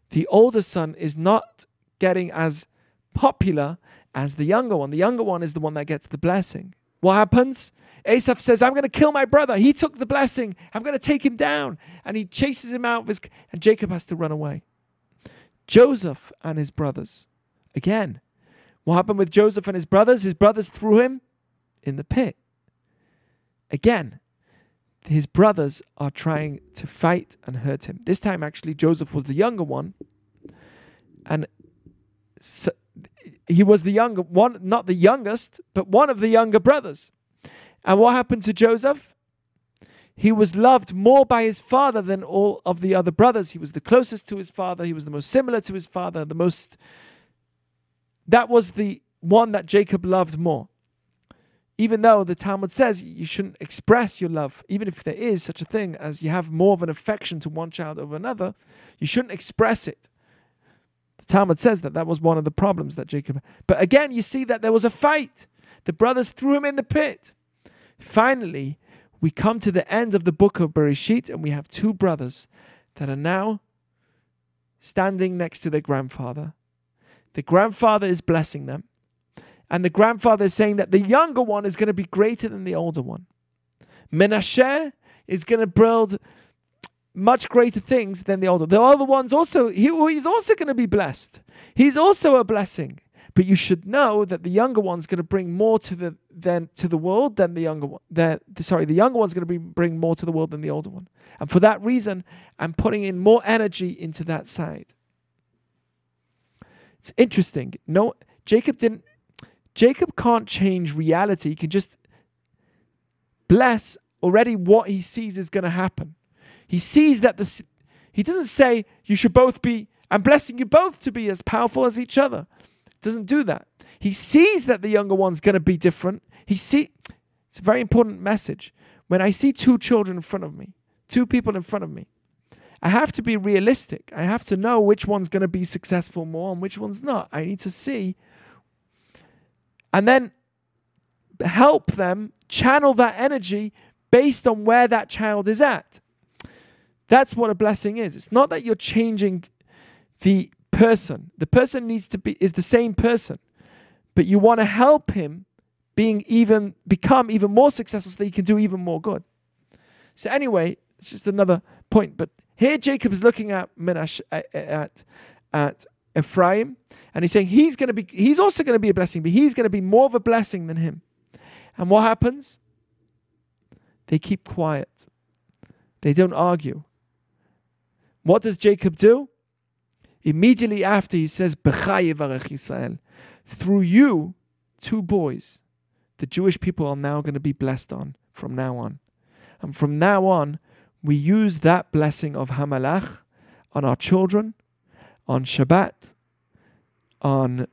the older son is not getting as popular as the younger one. The younger one is the one that gets the blessing. What happens? Esav says, I'm going to kill my brother. He took the blessing. I'm going to take him down. And he chases him out of his. And Jacob has to run away. Joseph and his brothers. Again, what happened with Joseph and his brothers? His brothers threw him in the pit. Again, his brothers are trying to fight and hurt him. This time, actually, Joseph was the younger one, and so he was the younger one, not the youngest, but one of the younger brothers. And what happened to Joseph? He was loved more by his father than all of the other brothers. He was the closest to his father. He was the most similar to his father. The most. That was the one that Jacob loved more even though the Talmud says you shouldn't express your love, even if there is such a thing as you have more of an affection to one child over another, you shouldn't express it. The Talmud says that that was one of the problems that Jacob. But again, you see that there was a fight. The brothers threw him in the pit. Finally, we come to the end of the book of Bereshit, and we have two brothers that are now standing next to their grandfather. The grandfather is blessing them. And the grandfather is saying that the younger one is going to be greater than the older one. Menashe is going to build much greater things than the older. The other one's also, he, he's also going to be blessed. He's also a blessing. But you should know that the younger one's going to bring more to the than to the world than the younger one. That sorry, the younger one's going to be, bring more to the world than the older one. And for that reason, I'm putting in more energy into that side. It's interesting. No, Jacob didn't Jacob can't change reality. He can just bless already what he sees is going to happen. He sees that the he doesn't say you should both be I'm blessing you both to be as powerful as each other. Doesn't do that. He sees that the younger one's going to be different. He see it's a very important message. When I see two children in front of me, two people in front of me, I have to be realistic. I have to know which one's going to be successful more and which one's not. I need to see and then help them channel that energy based on where that child is at. That's what a blessing is. It's not that you're changing the person. The person needs to be is the same person, but you want to help him being even become even more successful so that he can do even more good. So anyway, it's just another point. But here Jacob is looking at Menash at at Ephraim, and he's saying he's going to be he's also going to be a blessing, but he's going to be more of a blessing than him. And what happens? They keep quiet. They don't argue. What does Jacob do? Immediately after he says, Israel. Through you, two boys, the Jewish people are now going to be blessed on from now on. And from now on, we use that blessing of Hamalach on our children, on Shabbat, on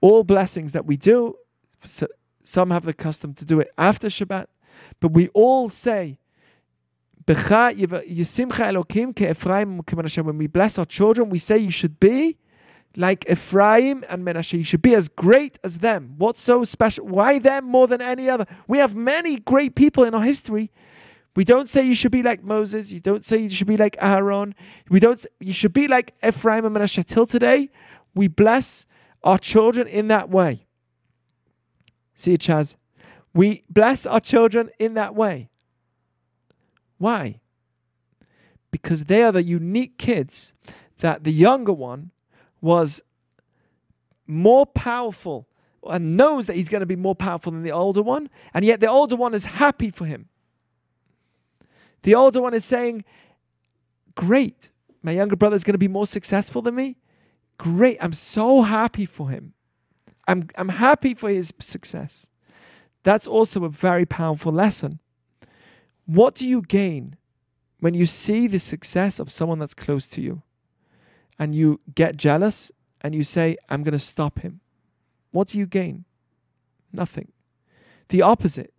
all blessings that we do. Some have the custom to do it after Shabbat, but we all say, when we bless our children, we say you should be like Ephraim and Menashe. You should be as great as them. What's so special? Why them more than any other? We have many great people in our history. We don't say you should be like Moses. You don't say you should be like Aaron. We don't. You should be like Ephraim and Manasseh. Till today, we bless our children in that way. See it, Chaz. We bless our children in that way. Why? Because they are the unique kids that the younger one was more powerful and knows that he's going to be more powerful than the older one, and yet the older one is happy for him. The older one is saying, Great, my younger brother is going to be more successful than me. Great, I'm so happy for him. I'm, I'm happy for his success. That's also a very powerful lesson. What do you gain when you see the success of someone that's close to you? and you get jealous and you say, I'm going to stop him, what do you gain? Nothing. The opposite.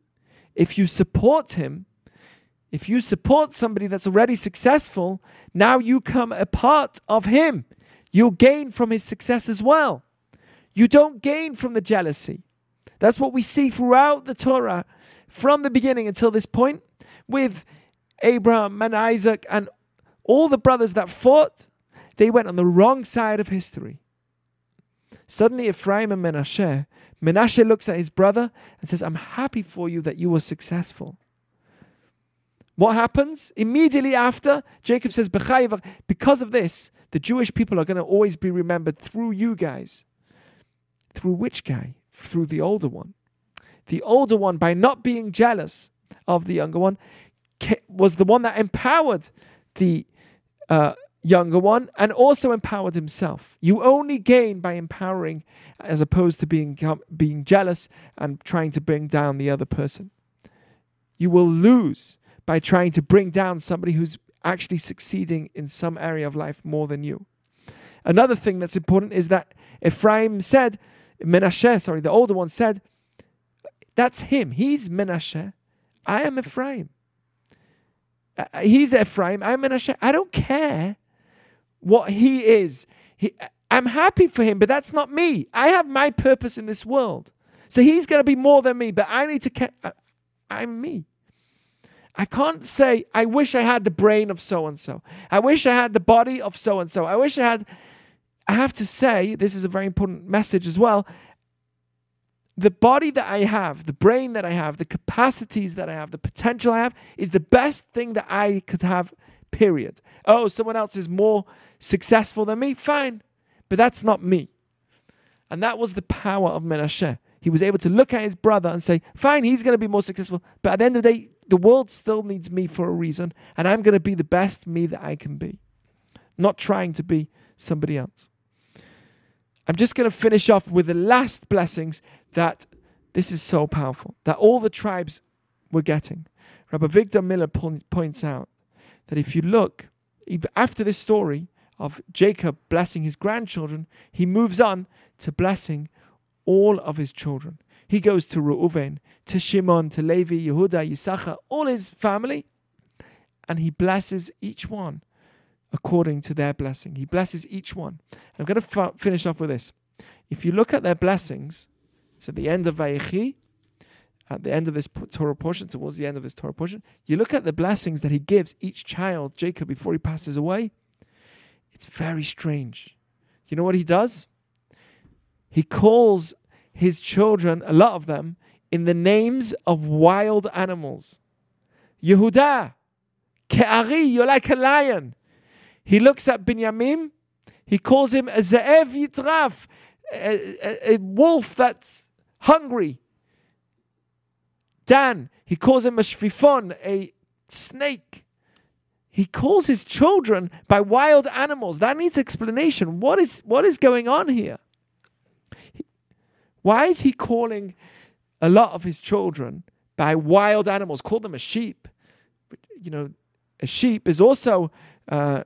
If you support him, if you support somebody that's already successful, now you come a part of him. You'll gain from his success as well. You don't gain from the jealousy. That's what we see throughout the Torah from the beginning until this point with Abraham and Isaac and all the brothers that fought they went on the wrong side of history. Suddenly, Ephraim and Menashe, Menashe looks at his brother and says, I'm happy for you that you were successful. What happens? Immediately after, Jacob says, because of this, the Jewish people are going to always be remembered through you guys. Through which guy? Through the older one. The older one, by not being jealous of the younger one, was the one that empowered the uh, younger one and also empowered himself. You only gain by empowering as opposed to being, being jealous and trying to bring down the other person. You will lose by trying to bring down somebody who's actually succeeding in some area of life more than you. Another thing that's important is that Ephraim said, Menashe, sorry, the older one said, that's him. He's Menashe. I am Ephraim. Uh, uh he's Ephraim. I'm Menashe. I don't care what he is. He, uh, I'm happy for him, but that's not me. I have my purpose in this world. So he's going to be more than me, but I need to. Ca- uh, I'm me. I can't say, I wish I had the brain of so and so. I wish I had the body of so and so. I wish I had. I have to say, this is a very important message as well. The body that I have, the brain that I have, the capacities that I have, the potential I have is the best thing that I could have, period. Oh, someone else is more successful than me, fine. But that's not me. And that was the power of Menashe. He was able to look at his brother and say, fine, he's going to be more successful. But at the end of the day, the world still needs me for a reason. And I'm going to be the best me that I can be, not trying to be somebody else. I'm just going to finish off with the last blessings that this is so powerful, that all the tribes were getting. Rabbi Avigdor Miller points out that if you look, after this story, of Jacob blessing his grandchildren, he moves on to blessing all of his children. He goes to Reuven, to Shimon, to Levi, Yehuda, Yisachar, all his family, and he blesses each one according to their blessing. He blesses each one. I'm going to f- finish off with this. If you look at their blessings, it's at the end of Vayechi, at the end of this Torah portion, towards the end of this Torah portion, you look at the blessings that he gives each child, Jacob, before he passes away. It's very strange. You know what he does? He calls his children, a lot of them, in the names of wild animals. Yehuda, Ke'ari, you're like a lion. He looks at Binyamin, he calls him a Ze'ev Yitraf, a, a, a wolf that's hungry. Dan, he calls him a Shfifon, a snake. He calls his children by wild animals. That needs explanation. What is, what is going on here? Why is he calling a lot of his children by wild animals? Call them a sheep. You know, a sheep is also uh,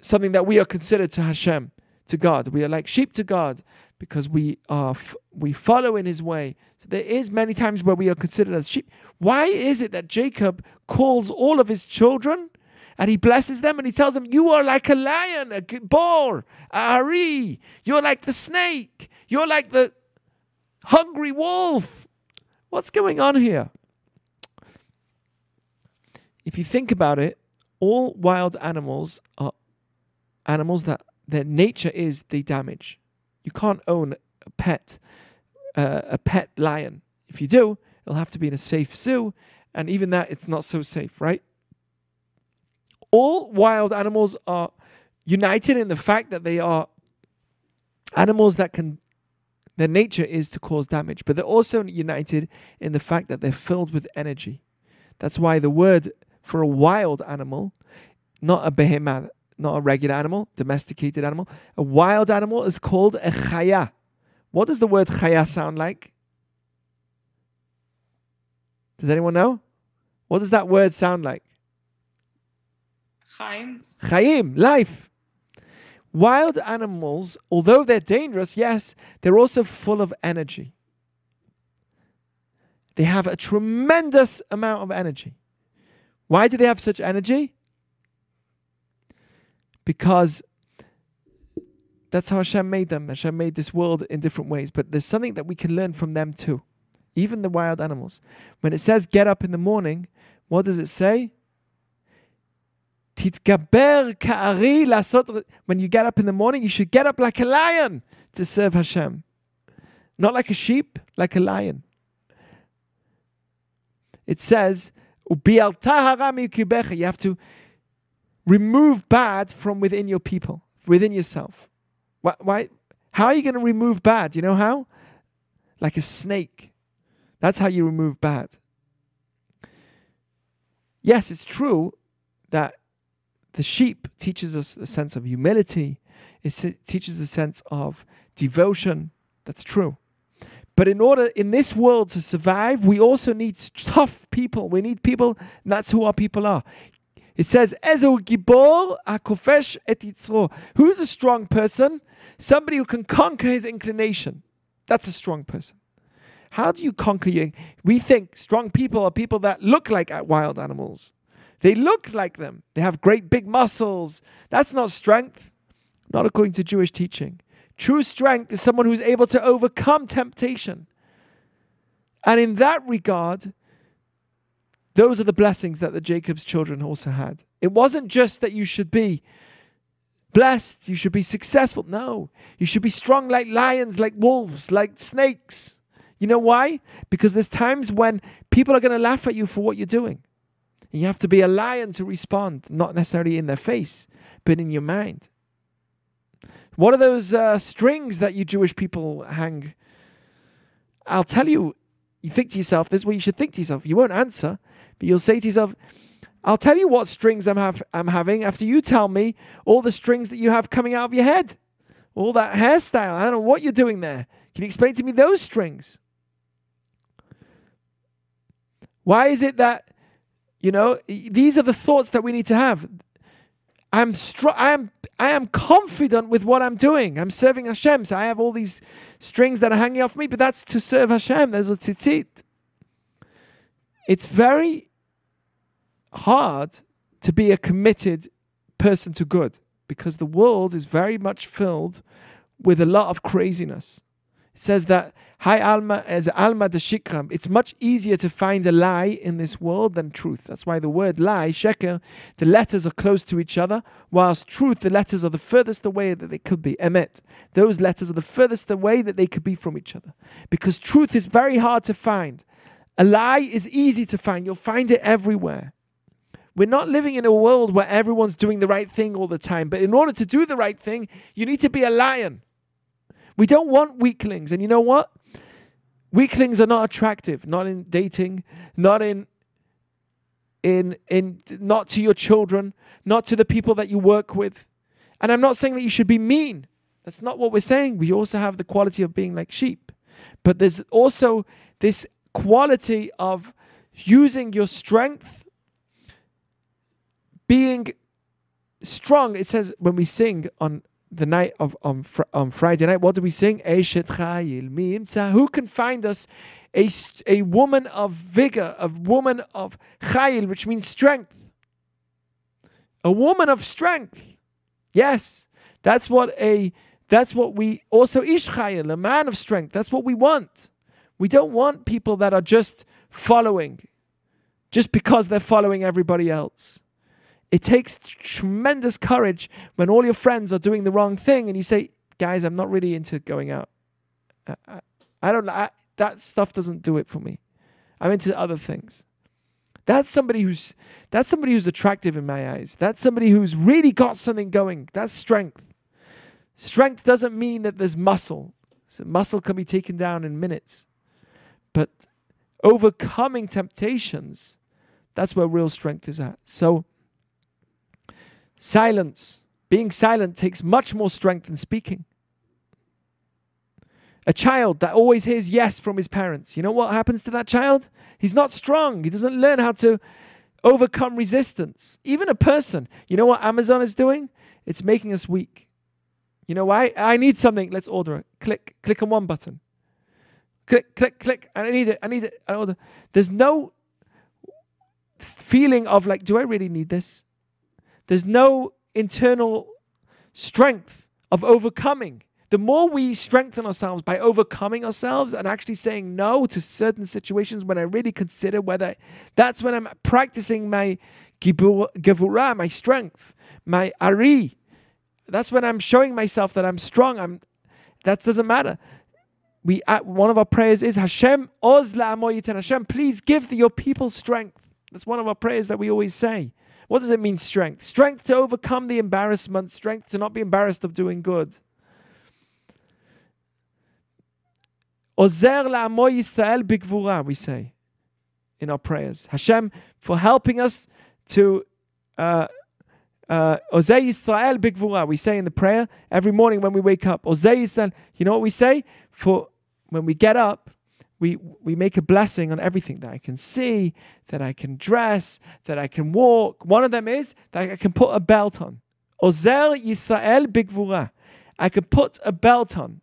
something that we are considered to Hashem, to God. We are like sheep to God because we are f- we follow in His way. So there is many times where we are considered as sheep. Why is it that Jacob calls all of his children and he blesses them and he tells them, "You are like a lion, a boar, a ari. You're like the snake. You're like the hungry wolf." What's going on here? If you think about it, all wild animals are animals that their nature is they damage. You can't own a pet, uh, a pet lion. If you do, it'll have to be in a safe zoo, and even that, it's not so safe, right? All wild animals are united in the fact that they are animals that can, their nature is to cause damage, but they're also united in the fact that they're filled with energy. That's why the word for a wild animal, not a behemoth, not a regular animal, domesticated animal. A wild animal is called a chaya. What does the word chaya sound like? Does anyone know? What does that word sound like? Chaim. Chaim, life. Wild animals, although they're dangerous, yes, they're also full of energy. They have a tremendous amount of energy. Why do they have such energy? because that's how Hashem made them. Hashem made this world in different ways, but there's something that we can learn from them too, even the wild animals. When it says get up in the morning, what does it say? When you get up in the morning, you should get up like a lion to serve Hashem. Not like a sheep, like a lion. It says, You have to remove bad from within your people, within yourself. Why? why how are you going to remove bad? You know how? Like a snake. That's how you remove bad. Yes, it's true that the sheep teaches us a sense of humility. It teaches a sense of devotion. That's true. But in order in this world to survive, we also need tough people. We need people, and that's who our people are. It says, Ezo Gibor HaKovesh et Yitzro. Who's a strong person? Somebody who can conquer his inclination. That's a strong person. How do you conquer your? We think strong people are people that look like wild animals. They look like them. They have great big muscles. That's not strength, not according to Jewish teaching. True strength is someone who's able to overcome temptation. And in that regard, those are the blessings that the Jacob's children also had. It wasn't just that you should be blessed, you should be successful. No, you should be strong like lions, like wolves, like snakes. You know why? Because there's times when people are going to laugh at you for what you're doing. And you have to be a lion to respond, not necessarily in their face, but in your mind. What are those uh, strings that you Jewish people hang? I'll tell you, you think to yourself, this is what you should think to yourself. You won't answer, but you'll say to yourself, I'll tell you what strings I'm, have, I'm having after you tell me all the strings that you have coming out of your head. All that hairstyle. I don't know what you're doing there. Can you explain to me those strings? Why is it that, you know, these are the thoughts that we need to have. I'm str- I am I am confident with what I'm doing. I'm serving Hashem. So I have all these strings that are hanging off me, but that's to serve Hashem. There's a tzitzit it's very hard to be a committed person to good because the world is very much filled with a lot of craziness. Says that Hi Alma as Alma de Shikram. It's much easier to find a lie in this world than truth. That's why the word lie, sheker, the letters are close to each other, whilst truth, the letters are the furthest away that they could be. Emet. Those letters are the furthest away that they could be from each other. Because truth is very hard to find. A lie is easy to find. You'll find it everywhere. We're not living in a world where everyone's doing the right thing all the time. But in order to do the right thing, you need to be a lion. We don't want weaklings. And you know what? Weaklings are not attractive, not in dating, not in in in not to your children, not to the people that you work with. And I'm not saying that you should be mean. That's not what we're saying. We also have the quality of being like sheep. But there's also this quality of using your strength, being strong. It says when we sing on the night of on, fr- on Friday night, what do we sing? Who can find us a, a woman of vigor, a woman of Chayil, which means strength? A woman of strength. Yes, that's what a that's what we also Ish Chayil, a man of strength. That's what we want. We don't want people that are just following, just because they're following everybody else. It takes tremendous courage when all your friends are doing the wrong thing and you say, guys, I'm not really into going out. I, I, I don't I, that stuff doesn't do it for me. I'm into other things. That's somebody who's that's somebody who's attractive in my eyes. That's somebody who's really got something going. That's strength. Strength doesn't mean that there's muscle. So muscle can be taken down in minutes. But overcoming temptations, that's where real strength is at. So Silence. Being silent takes much more strength than speaking. A child that always hears yes from his parents, you know what happens to that child? He's not strong. He doesn't learn how to overcome resistance. Even a person, you know what Amazon is doing? It's making us weak. You know why? I need something. Let's order it. Click, click on one button. Click, click, click. I need it. I need it. I order. There's no feeling of like, do I really need this? There's no internal strength of overcoming. The more we strengthen ourselves by overcoming ourselves and actually saying no to certain situations when I really consider whether that's when I'm practicing my gevura, my strength, my ari. That's when I'm showing myself that I'm strong. I'm that doesn't matter. We uh, one of our prayers is Hashem oz Hashem, please give your people strength. That's one of our prayers that we always say. What does it mean, strength? Strength to overcome the embarrassment, strength to not be embarrassed of doing good. Ozer la'amo Yisrael bigvura, we say in our prayers. Hashem, for helping us to uh, uh, Ozer Yisrael bigvura, we say in the prayer every morning when we wake up. Ozer Yisrael, you know what we say? For when we get up, we, we make a blessing on everything that I can see, that I can dress, that I can walk. One of them is that I can put a belt on. Ozer Yisrael Bigvura. I can put a belt on.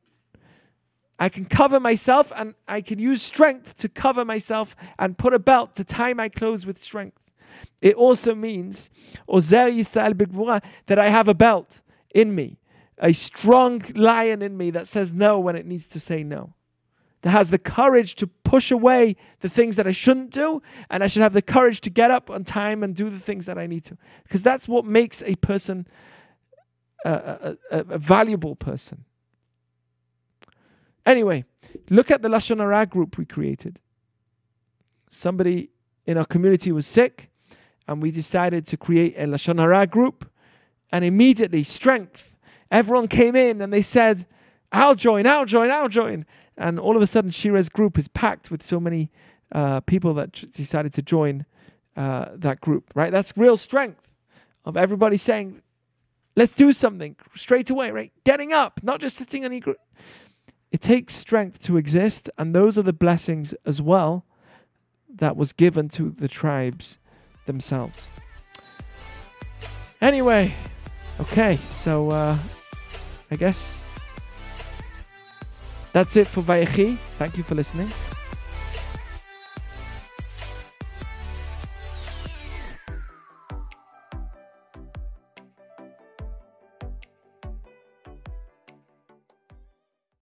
I can cover myself and I can use strength to cover myself and put a belt to tie my clothes with strength. It also means Ozer Yisrael Bigvura that I have a belt in me, a strong lion in me that says no when it needs to say no that has the courage to push away the things that I shouldn't do, and I should have the courage to get up on time and do the things that I need to. Because that's what makes a person a, a, a valuable person. Anyway, look at the Lashon Hara group we created. Somebody in our community was sick, and we decided to create a Lashon Hara group, and immediately, strength. Everyone came in and they said, I'll join, I'll join, I'll join. And all of a sudden, Shira's group is packed with so many uh, people that decided to join uh, that group, right? That's real strength of everybody saying, let's do something straight away, right? Getting up, not just sitting on your group. It takes strength to exist, and those are the blessings as well that was given to the tribes themselves. Anyway, okay, so uh, I guess that's it for Vayechi. Thank you for listening.